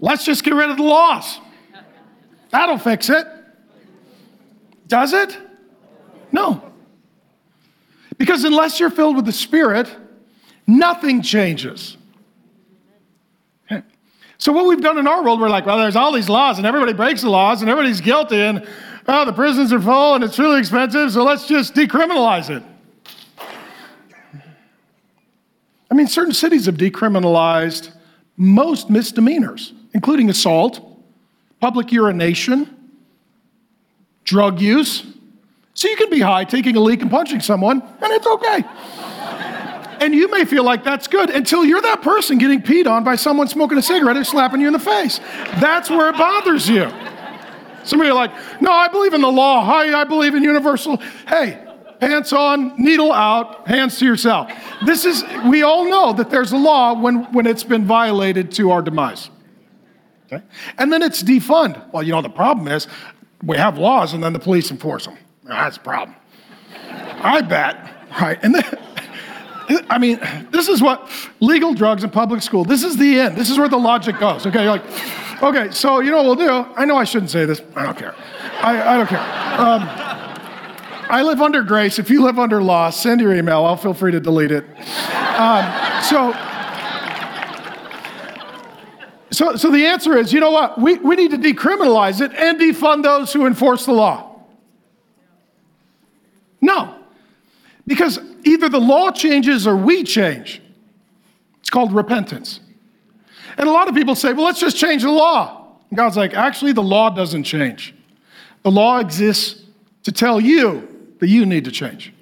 let's just get rid of the laws. That'll fix it. Does it? No. Because unless you're filled with the Spirit, nothing changes. So, what we've done in our world, we're like, well, there's all these laws, and everybody breaks the laws, and everybody's guilty, and oh, the prisons are full, and it's really expensive, so let's just decriminalize it. I mean, certain cities have decriminalized most misdemeanors, including assault, public urination, drug use. So you can be high, taking a leak, and punching someone, and it's okay. And you may feel like that's good until you're that person getting peed on by someone smoking a cigarette or slapping you in the face. That's where it bothers you. Somebody like, no, I believe in the law. I, I believe in universal. Hey, pants on, needle out, hands to yourself. This is, we all know that there's a law when, when it's been violated to our demise. Okay? And then it's defund. Well, you know, the problem is we have laws and then the police enforce them. That's a problem. I bet, right? And then, I mean, this is what legal drugs in public school, this is the end. This is where the logic goes. Okay, you're like, okay, so you know what we'll do? I know I shouldn't say this. I don't care. I, I don't care. Um, I live under grace. If you live under law, send your email. I'll feel free to delete it. Um, so, so, so the answer is you know what? We, we need to decriminalize it and defund those who enforce the law. No. Because either the law changes or we change. It's called repentance. And a lot of people say, well, let's just change the law. And God's like, actually, the law doesn't change. The law exists to tell you that you need to change.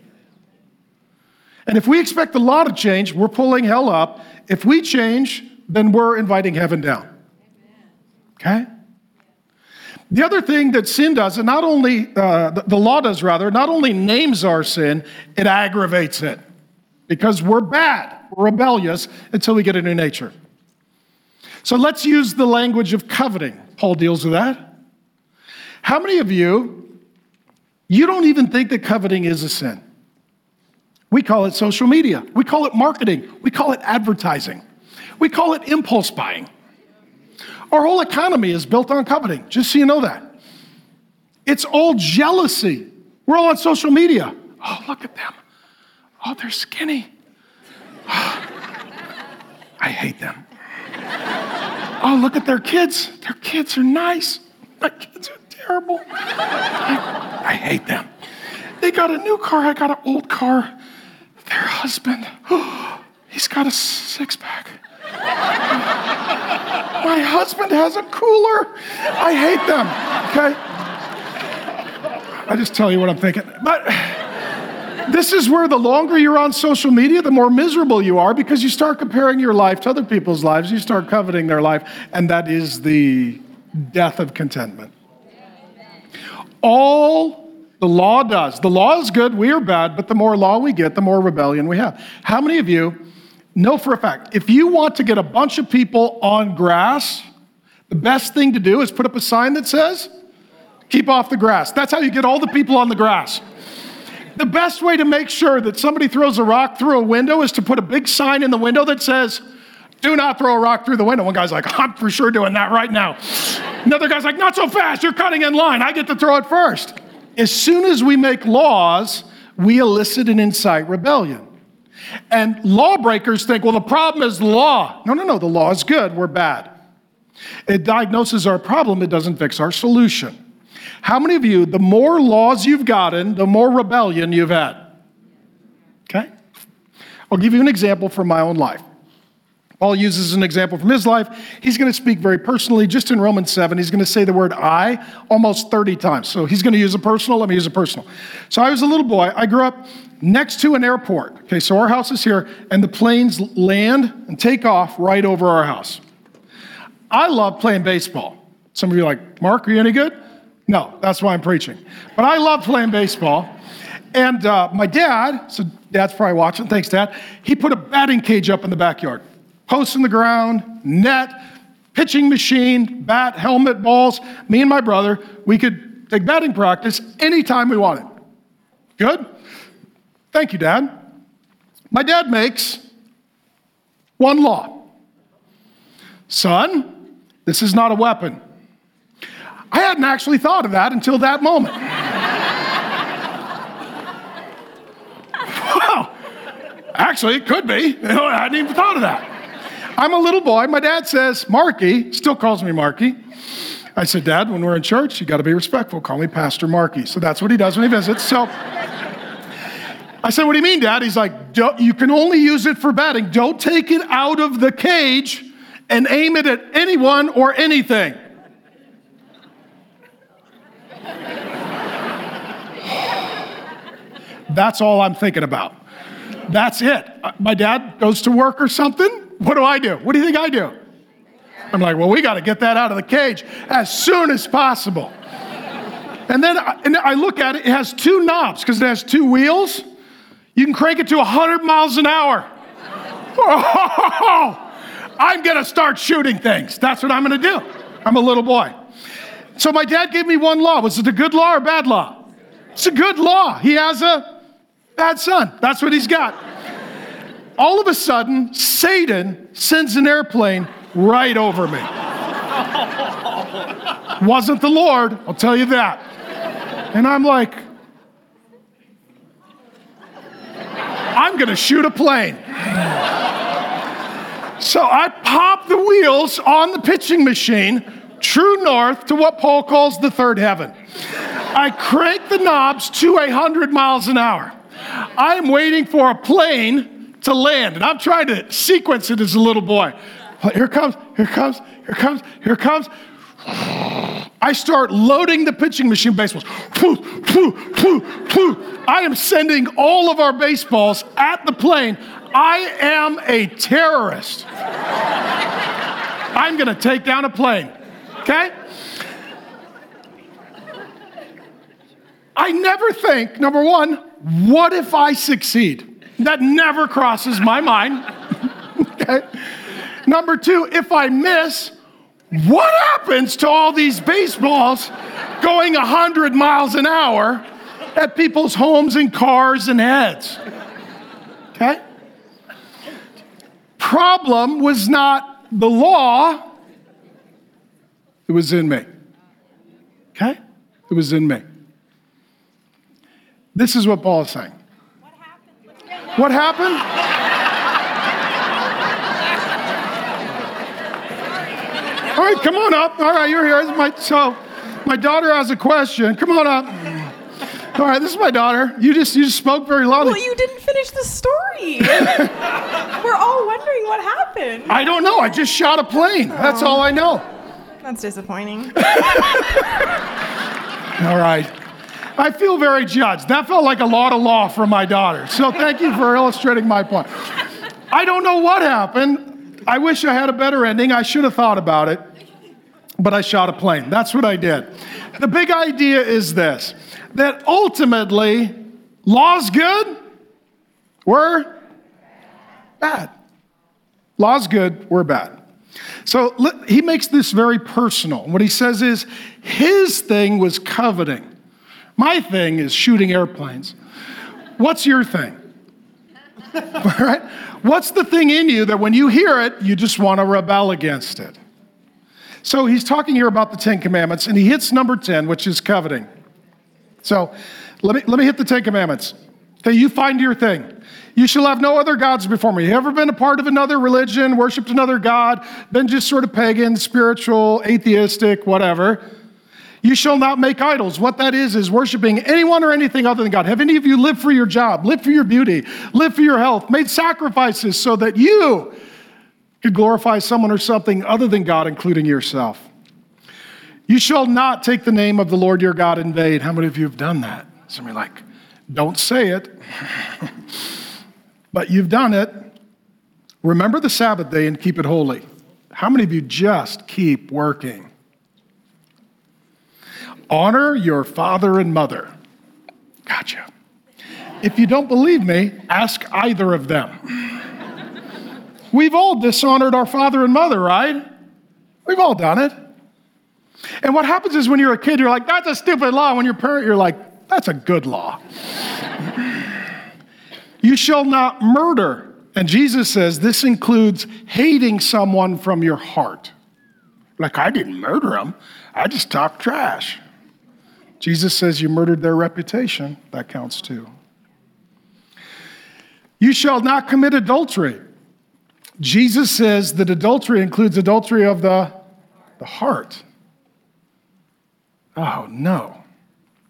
And if we expect the law to change, we're pulling hell up. If we change, then we're inviting heaven down. Okay? The other thing that sin does, and not only, uh, the, law does rather, not only names our sin, it aggravates it. Because we're bad, we're rebellious until we get a new nature. So let's use the language of coveting. Paul deals with that. How many of you you don't even think that coveting is a sin. We call it social media. We call it marketing. We call it advertising. We call it impulse buying. Our whole economy is built on coveting, just so you know that. It's all jealousy. We're all on social media. Oh, look at them. Oh, they're skinny. (sighs) I hate them. Oh, look at their kids. Their kids are nice. My kids are terrible. I, I hate them. They got a new car, I got an old car. Their husband, oh, (gasps) he's got a six pack. My husband has a cooler. I hate them, okay? I just tell you what I'm thinking. But this is where the longer you're on social media, the more miserable you are because you start comparing your life to other people's lives. You start coveting their life, and that is the death of contentment all the law does. The law is good, we are bad, but the more law we get, the more rebellion we have. How many of you know for a fact if you want to get a bunch of people on grass, the best thing to do is put up a sign that says, keep off the grass. That's how you get all the people on the grass. The best way to make sure that somebody throws a rock through a window is to put a big sign in the window that says, do not throw a rock through the window. One guy's like, I'm for sure doing that right now. Another guy's like, not so fast. You're cutting in line. I get to throw it first. As soon as we make laws, we elicit and incite rebellion. And lawbreakers think, well, the problem is law. No, no, no. The law is good. We're bad. It diagnoses our problem, it doesn't fix our solution. How many of you, the more laws you've gotten, the more rebellion you've had? Okay? I'll give you an example from my own life. Paul uses an example from his life. He's going to speak very personally. Just in Romans 7, he's going to say the word I almost 30 times. So he's going to use a personal. Let me use a personal. So I was a little boy. I grew up next to an airport. Okay, so our house is here, and the planes land and take off right over our house. I love playing baseball. Some of you are like, Mark, are you any good? No, that's why I'm preaching. But I love playing baseball. And uh, my dad, so dad's probably watching, thanks, dad, he put a batting cage up in the backyard. Posts in the ground, net, pitching machine, bat, helmet, balls. Me and my brother, we could take batting practice anytime we wanted. Good? Thank you, Dad. My dad makes one law Son, this is not a weapon. I hadn't actually thought of that until that moment. well, actually, it could be. (laughs) I hadn't even thought of that. I'm a little boy. My dad says, Marky, still calls me Marky. I said, Dad, when we're in church, you got to be respectful. Call me Pastor Marky. So that's what he does when he visits. So I said, What do you mean, Dad? He's like, You can only use it for batting. Don't take it out of the cage and aim it at anyone or anything. That's all I'm thinking about. That's it. Uh, my dad goes to work or something. What do I do? What do you think I do? I'm like, well, we got to get that out of the cage as soon as possible. And then I, and I look at it, it has two knobs because it has two wheels. You can crank it to 100 miles an hour. Oh, I'm going to start shooting things. That's what I'm going to do. I'm a little boy. So my dad gave me one law. Was it a good law or bad law? It's a good law. He has a bad son. That's what he's got. All of a sudden, Satan sends an airplane right over me. Wasn't the Lord, I'll tell you that. And I'm like, I'm going to shoot a plane. So I pop the wheels on the pitching machine, true north to what Paul calls the third heaven. I crank the knobs to 100 miles an hour. I am waiting for a plane to land, and I'm trying to sequence it as a little boy. Here comes, here comes, here comes, here comes. I start loading the pitching machine baseballs. I am sending all of our baseballs at the plane. I am a terrorist. I'm going to take down a plane. Okay? I never think, number one, what if I succeed? That never crosses my mind. (laughs) okay? Number two, if I miss, what happens to all these baseballs going 100 miles an hour at people's homes and cars and heads? Okay? Problem was not the law, it was in me. Okay? It was in me. This is what Paul is saying. What happened? What happened? Right, come on up. All right, you're here. My, so, my daughter has a question. Come on up. All right, this is my daughter. You just you just spoke very loudly. Well, you didn't finish the story. (laughs) We're all wondering what happened. I don't know. I just shot a plane. Oh. That's all I know. That's disappointing. (laughs) all right. I feel very judged. That felt like a lot of law for my daughter. So thank you for illustrating my point. I don't know what happened. I wish I had a better ending. I should have thought about it, but I shot a plane. That's what I did. The big idea is this that ultimately, law's good, we're bad. Law's good, we're bad. So he makes this very personal. What he says is his thing was coveting. My thing is shooting airplanes. What's your thing? (laughs) Right? What's the thing in you that when you hear it, you just want to rebel against it? So he's talking here about the Ten Commandments, and he hits number 10, which is coveting. So let me, let me hit the Ten Commandments. Okay, you find your thing. You shall have no other gods before me. You ever been a part of another religion, worshiped another God, been just sort of pagan, spiritual, atheistic, whatever? You shall not make idols. What that is, is worshiping anyone or anything other than God. Have any of you lived for your job, lived for your beauty, lived for your health, made sacrifices so that you could glorify someone or something other than God, including yourself? You shall not take the name of the Lord your God in vain. How many of you have done that? Some are like, don't say it, (laughs) but you've done it. Remember the Sabbath day and keep it holy. How many of you just keep working? honor your father and mother. Gotcha. If you don't believe me, ask either of them. We've all dishonored our father and mother, right? We've all done it. And what happens is when you're a kid, you're like, that's a stupid law. When you're a parent, you're like, that's a good law. you shall not murder. And Jesus says this includes hating someone from your heart. Like, I didn't murder them, I just talked trash. Jesus says you murdered their reputation. That counts too. You shall not commit adultery. Jesus says that adultery includes adultery of the, the heart. Oh, no.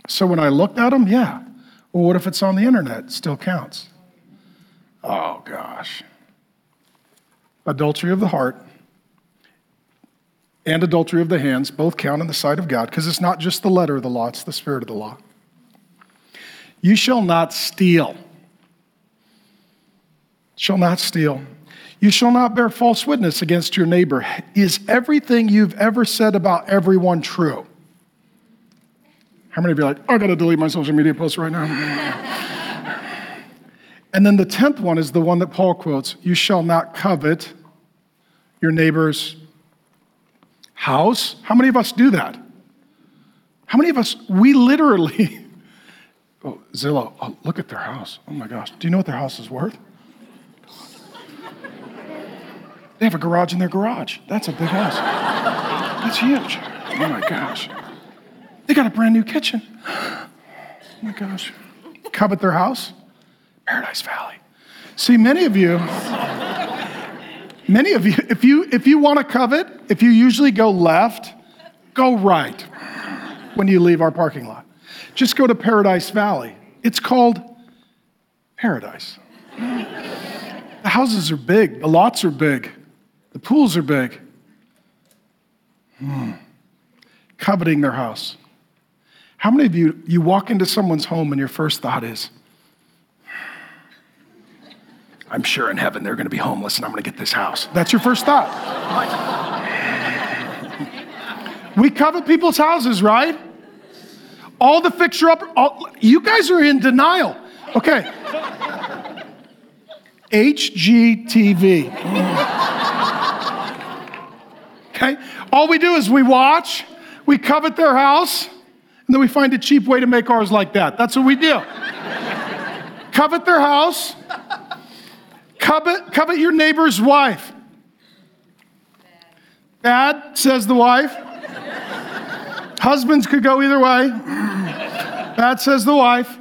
So when I looked at them, yeah. Well, what if it's on the internet? It still counts. Oh, gosh. Adultery of the heart and adultery of the hands both count in the sight of God because it's not just the letter of the law, it's the spirit of the law. You shall not steal. Shall not steal. You shall not bear false witness against your neighbor. Is everything you've ever said about everyone true? How many of you are like, I gotta delete my social media posts right now? (laughs) and then the tenth one is the one that Paul quotes You shall not covet your neighbor's house. How many of us do that? How many of us, we literally, (laughs) oh, Zillow, oh, look at their house. Oh my gosh. Do you know what their house is worth? They have a garage in their garage. That's a big house. That's huge. Oh my gosh. They got a brand new kitchen. Oh my gosh. Covet their house? Paradise Valley. See, many of you, many of you, if you if you want to covet, if you usually go left, go right when you leave our parking lot. Just go to Paradise Valley. It's called paradise. The houses are big, the lots are big. The pools are big. Hmm. Coveting their house. How many of you, you walk into someone's home and your first thought is, I'm sure in heaven they're going to be homeless and I'm going to get this house. That's your first thought. (laughs) we covet people's houses, right? All the fixture up, all, you guys are in denial. Okay. (laughs) HGTV. Okay? All we do is we watch, we covet their house, and then we find a cheap way to make ours like that. That's what we do. (laughs) covet their house, covet, covet your neighbor's wife. Bad, says the wife. Husbands could go either way. (clears throat) Bad, says the wife.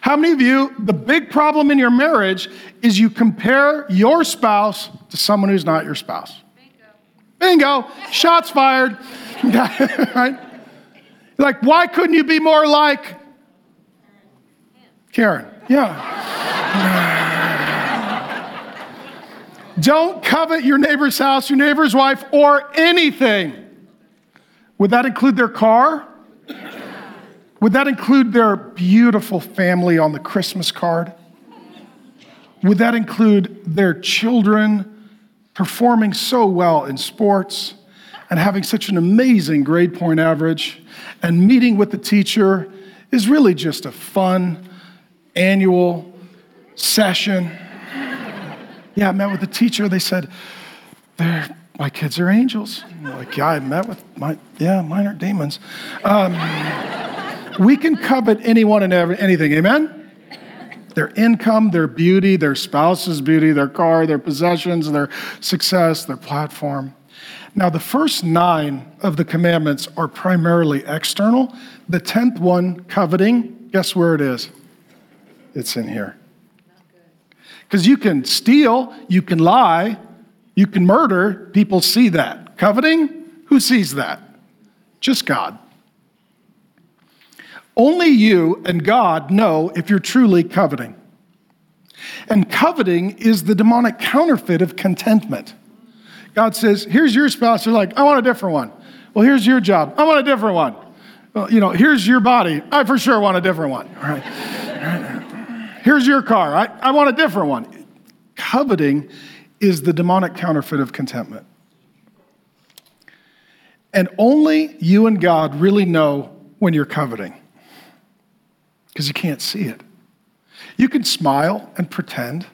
How many of you, the big problem in your marriage is you compare your spouse to someone who's not your spouse? Bingo, shots fired. (laughs) right? Like, why couldn't you be more like Karen? Yeah. Don't covet your neighbor's house, your neighbor's wife, or anything. Would that include their car? Would that include their beautiful family on the Christmas card? Would that include their children performing so well in sports and having such an amazing grade point average and meeting with the teacher is really just a fun annual session. (laughs) Yeah, I met with the teacher. They said, my kids are angels. I'm like, yeah, I met with my, yeah, mine are demons. Um, we can covet anyone and every, anything, amen? Their income, their beauty, their spouse's beauty, their car, their possessions, their success, their platform. Now, the first nine of the commandments are primarily external. The tenth one, coveting, guess where it is? It's in here. Because you can steal, you can lie, you can murder, people see that. Coveting, who sees that? Just God. Only you and God know if you're truly coveting. And coveting is the demonic counterfeit of contentment. God says, Here's your spouse. You're like, I want a different one. Well, here's your job. I want a different one. Well, you know, here's your body. I for sure want a different one. All right. Here's your car. I, I want a different one. Coveting is the demonic counterfeit of contentment. And only you and God really know when you're coveting because you can't see it. You can smile and pretend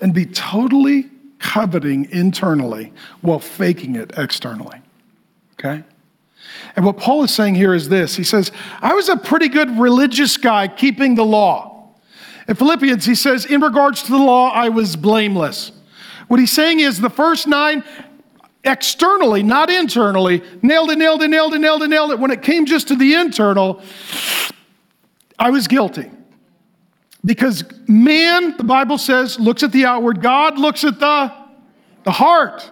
and be totally coveting internally while faking it externally. Okay? And what Paul is saying here is this He says, I was a pretty good religious guy keeping the law. In Philippians, he says, In regards to the law, I was blameless. What he's saying is the first nine externally, not internally, nailed it, nailed it, nailed it, nailed it, nailed it. When it came just to the internal, I was guilty. Because man, the Bible says, looks at the outward, God looks at the, the heart.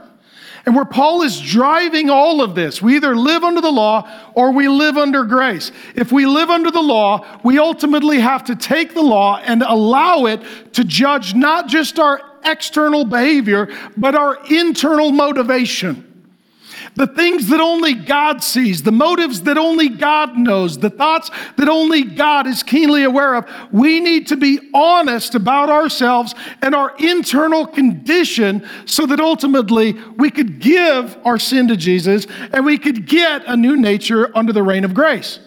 And where Paul is driving all of this, we either live under the law or we live under grace. If we live under the law, we ultimately have to take the law and allow it to judge not just our external behavior, but our internal motivation. The things that only God sees, the motives that only God knows, the thoughts that only God is keenly aware of. We need to be honest about ourselves and our internal condition so that ultimately we could give our sin to Jesus and we could get a new nature under the reign of grace.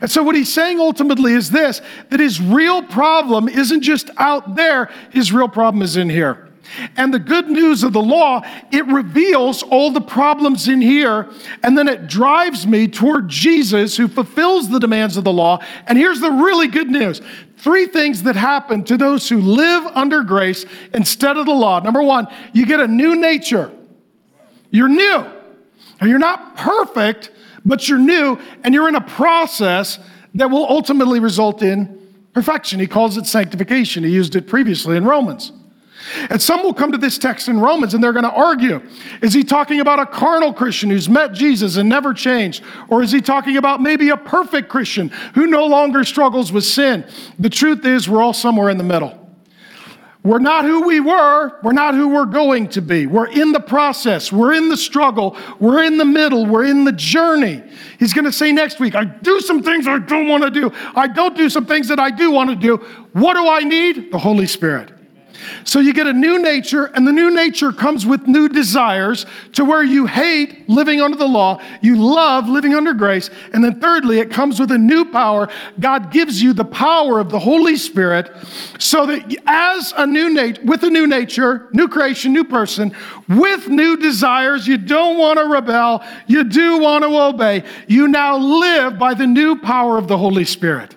And so, what he's saying ultimately is this that his real problem isn't just out there, his real problem is in here. And the good news of the law, it reveals all the problems in here, and then it drives me toward Jesus who fulfills the demands of the law. And here's the really good news three things that happen to those who live under grace instead of the law. Number one, you get a new nature. You're new. Now, you're not perfect, but you're new, and you're in a process that will ultimately result in perfection. He calls it sanctification. He used it previously in Romans. And some will come to this text in Romans and they're going to argue is he talking about a carnal Christian who's met Jesus and never changed? Or is he talking about maybe a perfect Christian who no longer struggles with sin? The truth is, we're all somewhere in the middle. We're not who we were. We're not who we're going to be. We're in the process. We're in the struggle. We're in the middle. We're in the journey. He's going to say next week, I do some things I don't want to do. I don't do some things that I do want to do. What do I need? The Holy Spirit. So you get a new nature, and the new nature comes with new desires to where you hate living under the law, you love living under grace. And then thirdly, it comes with a new power. God gives you the power of the Holy Spirit so that as a new nature, with a new nature, new creation, new person, with new desires, you don't want to rebel, you do want to obey. You now live by the new power of the Holy Spirit.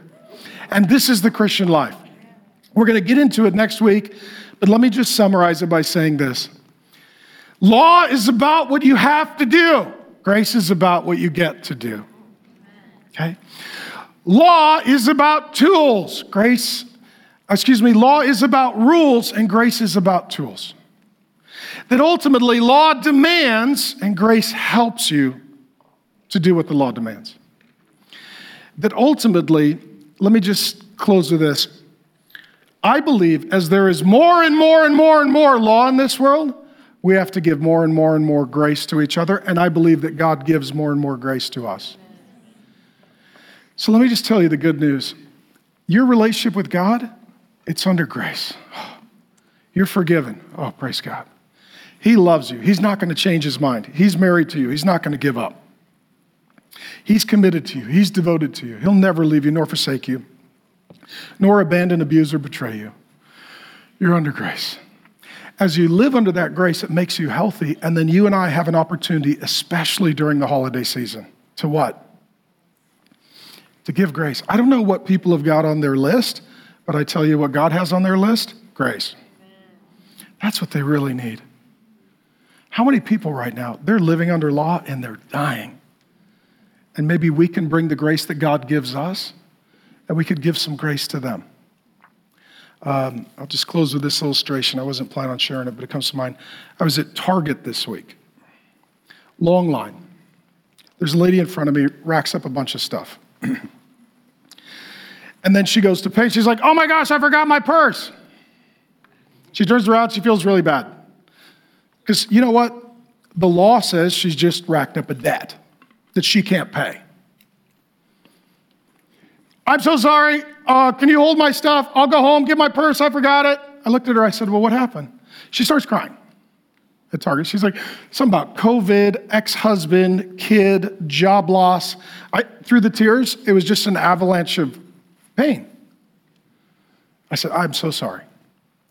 And this is the Christian life. We're going to get into it next week, but let me just summarize it by saying this Law is about what you have to do, grace is about what you get to do. Okay? Law is about tools, grace, excuse me, law is about rules, and grace is about tools. That ultimately, law demands, and grace helps you to do what the law demands. That ultimately, let me just close with this I believe as there is more and more and more and more law in this world, we have to give more and more and more grace to each other. And I believe that God gives more and more grace to us. So let me just tell you the good news. Your relationship with God, it's under grace. (sighs) You're forgiven. Oh, praise God. He loves you. He's not going to change his mind. He's married to you. He's not going to give up. He's committed to you. He's devoted to you. He'll never leave you nor forsake you nor abandon, abuse, or betray you. You're under grace. As you live under that grace, it makes you healthy. And then you and I have an opportunity, especially during the holiday season, to what? To give grace. I don't know what people have got on their list, but I tell you what God has on their list grace. That's what they really need. How many people right now, they're living under law and they're dying? And maybe we can bring the grace that God gives us and we could give some grace to them. Um, I'll just close with this illustration. I wasn't planning on sharing it, but it comes to mind. I was at Target this week. Long line. There's a lady in front of me, racks up a bunch of stuff. (clears throat) and then she goes to pay. She's like, oh my gosh, I forgot my purse. She turns around, she feels really bad. Because you know what? The law says she's just racked up a debt that she can't pay. I'm so sorry. Uh, can you hold my stuff? I'll go home, get my purse. I forgot it. I looked at her. I said, Well, what happened? She starts crying. at Target. She's like, something about COVID, ex husband, kid, job loss. I, through the tears, it was just an avalanche of pain. I said, I'm so sorry.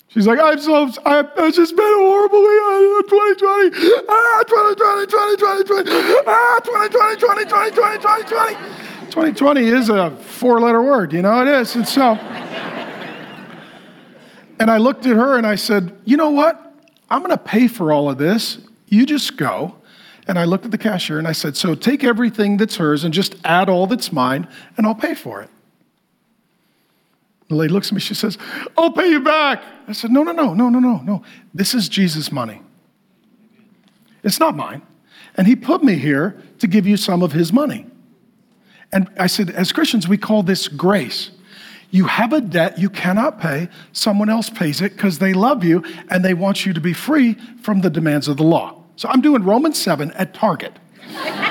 She's like, I'm so, I, it's just been a horrible week. 2020, ah, 2020, 2020, 2020, ah, 2020, 2020, 2020, 2020. 2020 is a four letter word, you know, it is. And so, and I looked at her and I said, you know what? I'm going to pay for all of this. You just go. And I looked at the cashier and I said, so take everything that's hers and just add all that's mine and I'll pay for it. The lady looks at me, she says, I'll pay you back. I said, No, no, no, no, no, no, no. This is Jesus' money. It's not mine. And he put me here to give you some of his money. And I said, as Christians, we call this grace. You have a debt you cannot pay, someone else pays it because they love you and they want you to be free from the demands of the law. So I'm doing Romans 7 at Target. (laughs)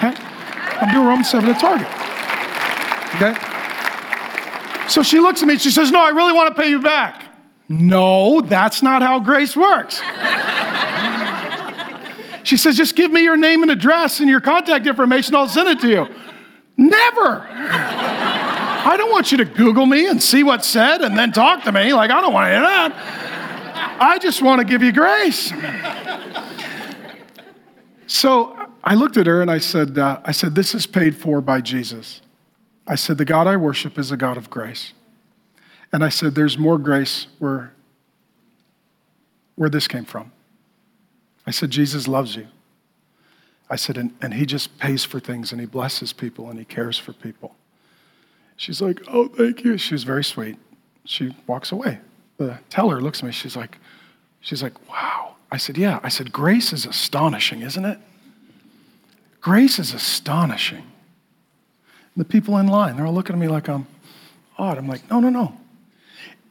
Okay? I'm doing Romans 7 at Target. Okay? So she looks at me she says, No, I really want to pay you back. No, that's not how grace works. She says, Just give me your name and address and your contact information, I'll send it to you. Never. I don't want you to Google me and see what's said and then talk to me. Like, I don't want to hear that. I just want to give you grace. So I looked at her and I said, uh, I said, This is paid for by Jesus. I said, The God I worship is a God of grace. And I said, There's more grace where, where this came from. I said, Jesus loves you. I said, and, and he just pays for things and he blesses people and he cares for people. She's like, Oh, thank you. She was very sweet. She walks away. The teller looks at me. She's like, She's like, Wow. I said, Yeah. I said, Grace is astonishing, isn't it? Grace is astonishing. The people in line, they're all looking at me like I'm odd. I'm like, no, no, no.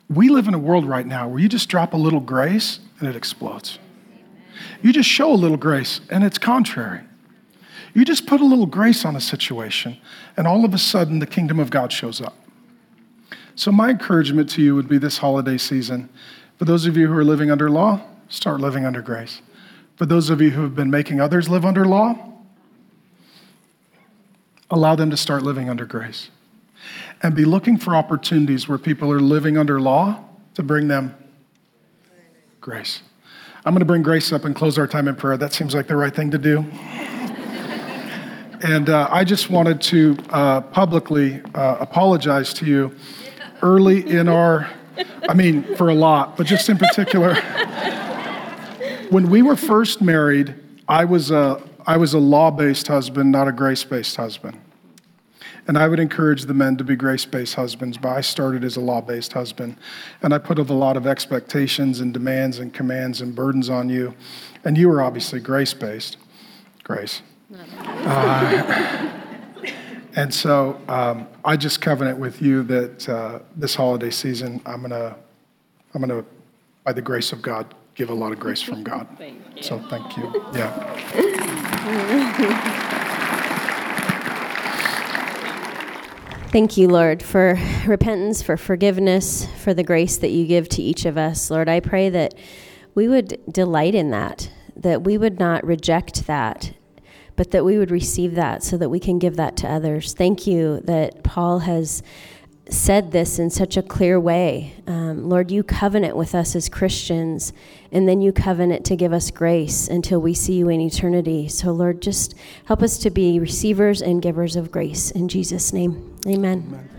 We live in a world right now where you just drop a little grace and it explodes. You just show a little grace and it's contrary. You just put a little grace on a situation and all of a sudden the kingdom of God shows up. So, my encouragement to you would be this holiday season for those of you who are living under law, start living under grace. For those of you who have been making others live under law, allow them to start living under grace. And be looking for opportunities where people are living under law to bring them grace. I'm going to bring Grace up and close our time in prayer. That seems like the right thing to do. and uh, I just wanted to uh, publicly uh, apologize to you early in our, I mean, for a lot, but just in particular. when we were first married, I was a, I was a law based husband, not a grace based husband. And I would encourage the men to be grace based husbands, but I started as a law based husband. And I put a lot of expectations and demands and commands and burdens on you. And you were obviously grace based. Grace. Uh, and so um, I just covenant with you that uh, this holiday season, I'm going to, I'm going to, by the grace of God, give a lot of grace from God. Thank so thank you. Yeah. Thank you, Lord, for repentance, for forgiveness, for the grace that you give to each of us. Lord, I pray that we would delight in that, that we would not reject that, but that we would receive that so that we can give that to others. Thank you that Paul has said this in such a clear way. Um, Lord, you covenant with us as Christians, and then you covenant to give us grace until we see you in eternity. So, Lord, just help us to be receivers and givers of grace. In Jesus' name, amen. amen.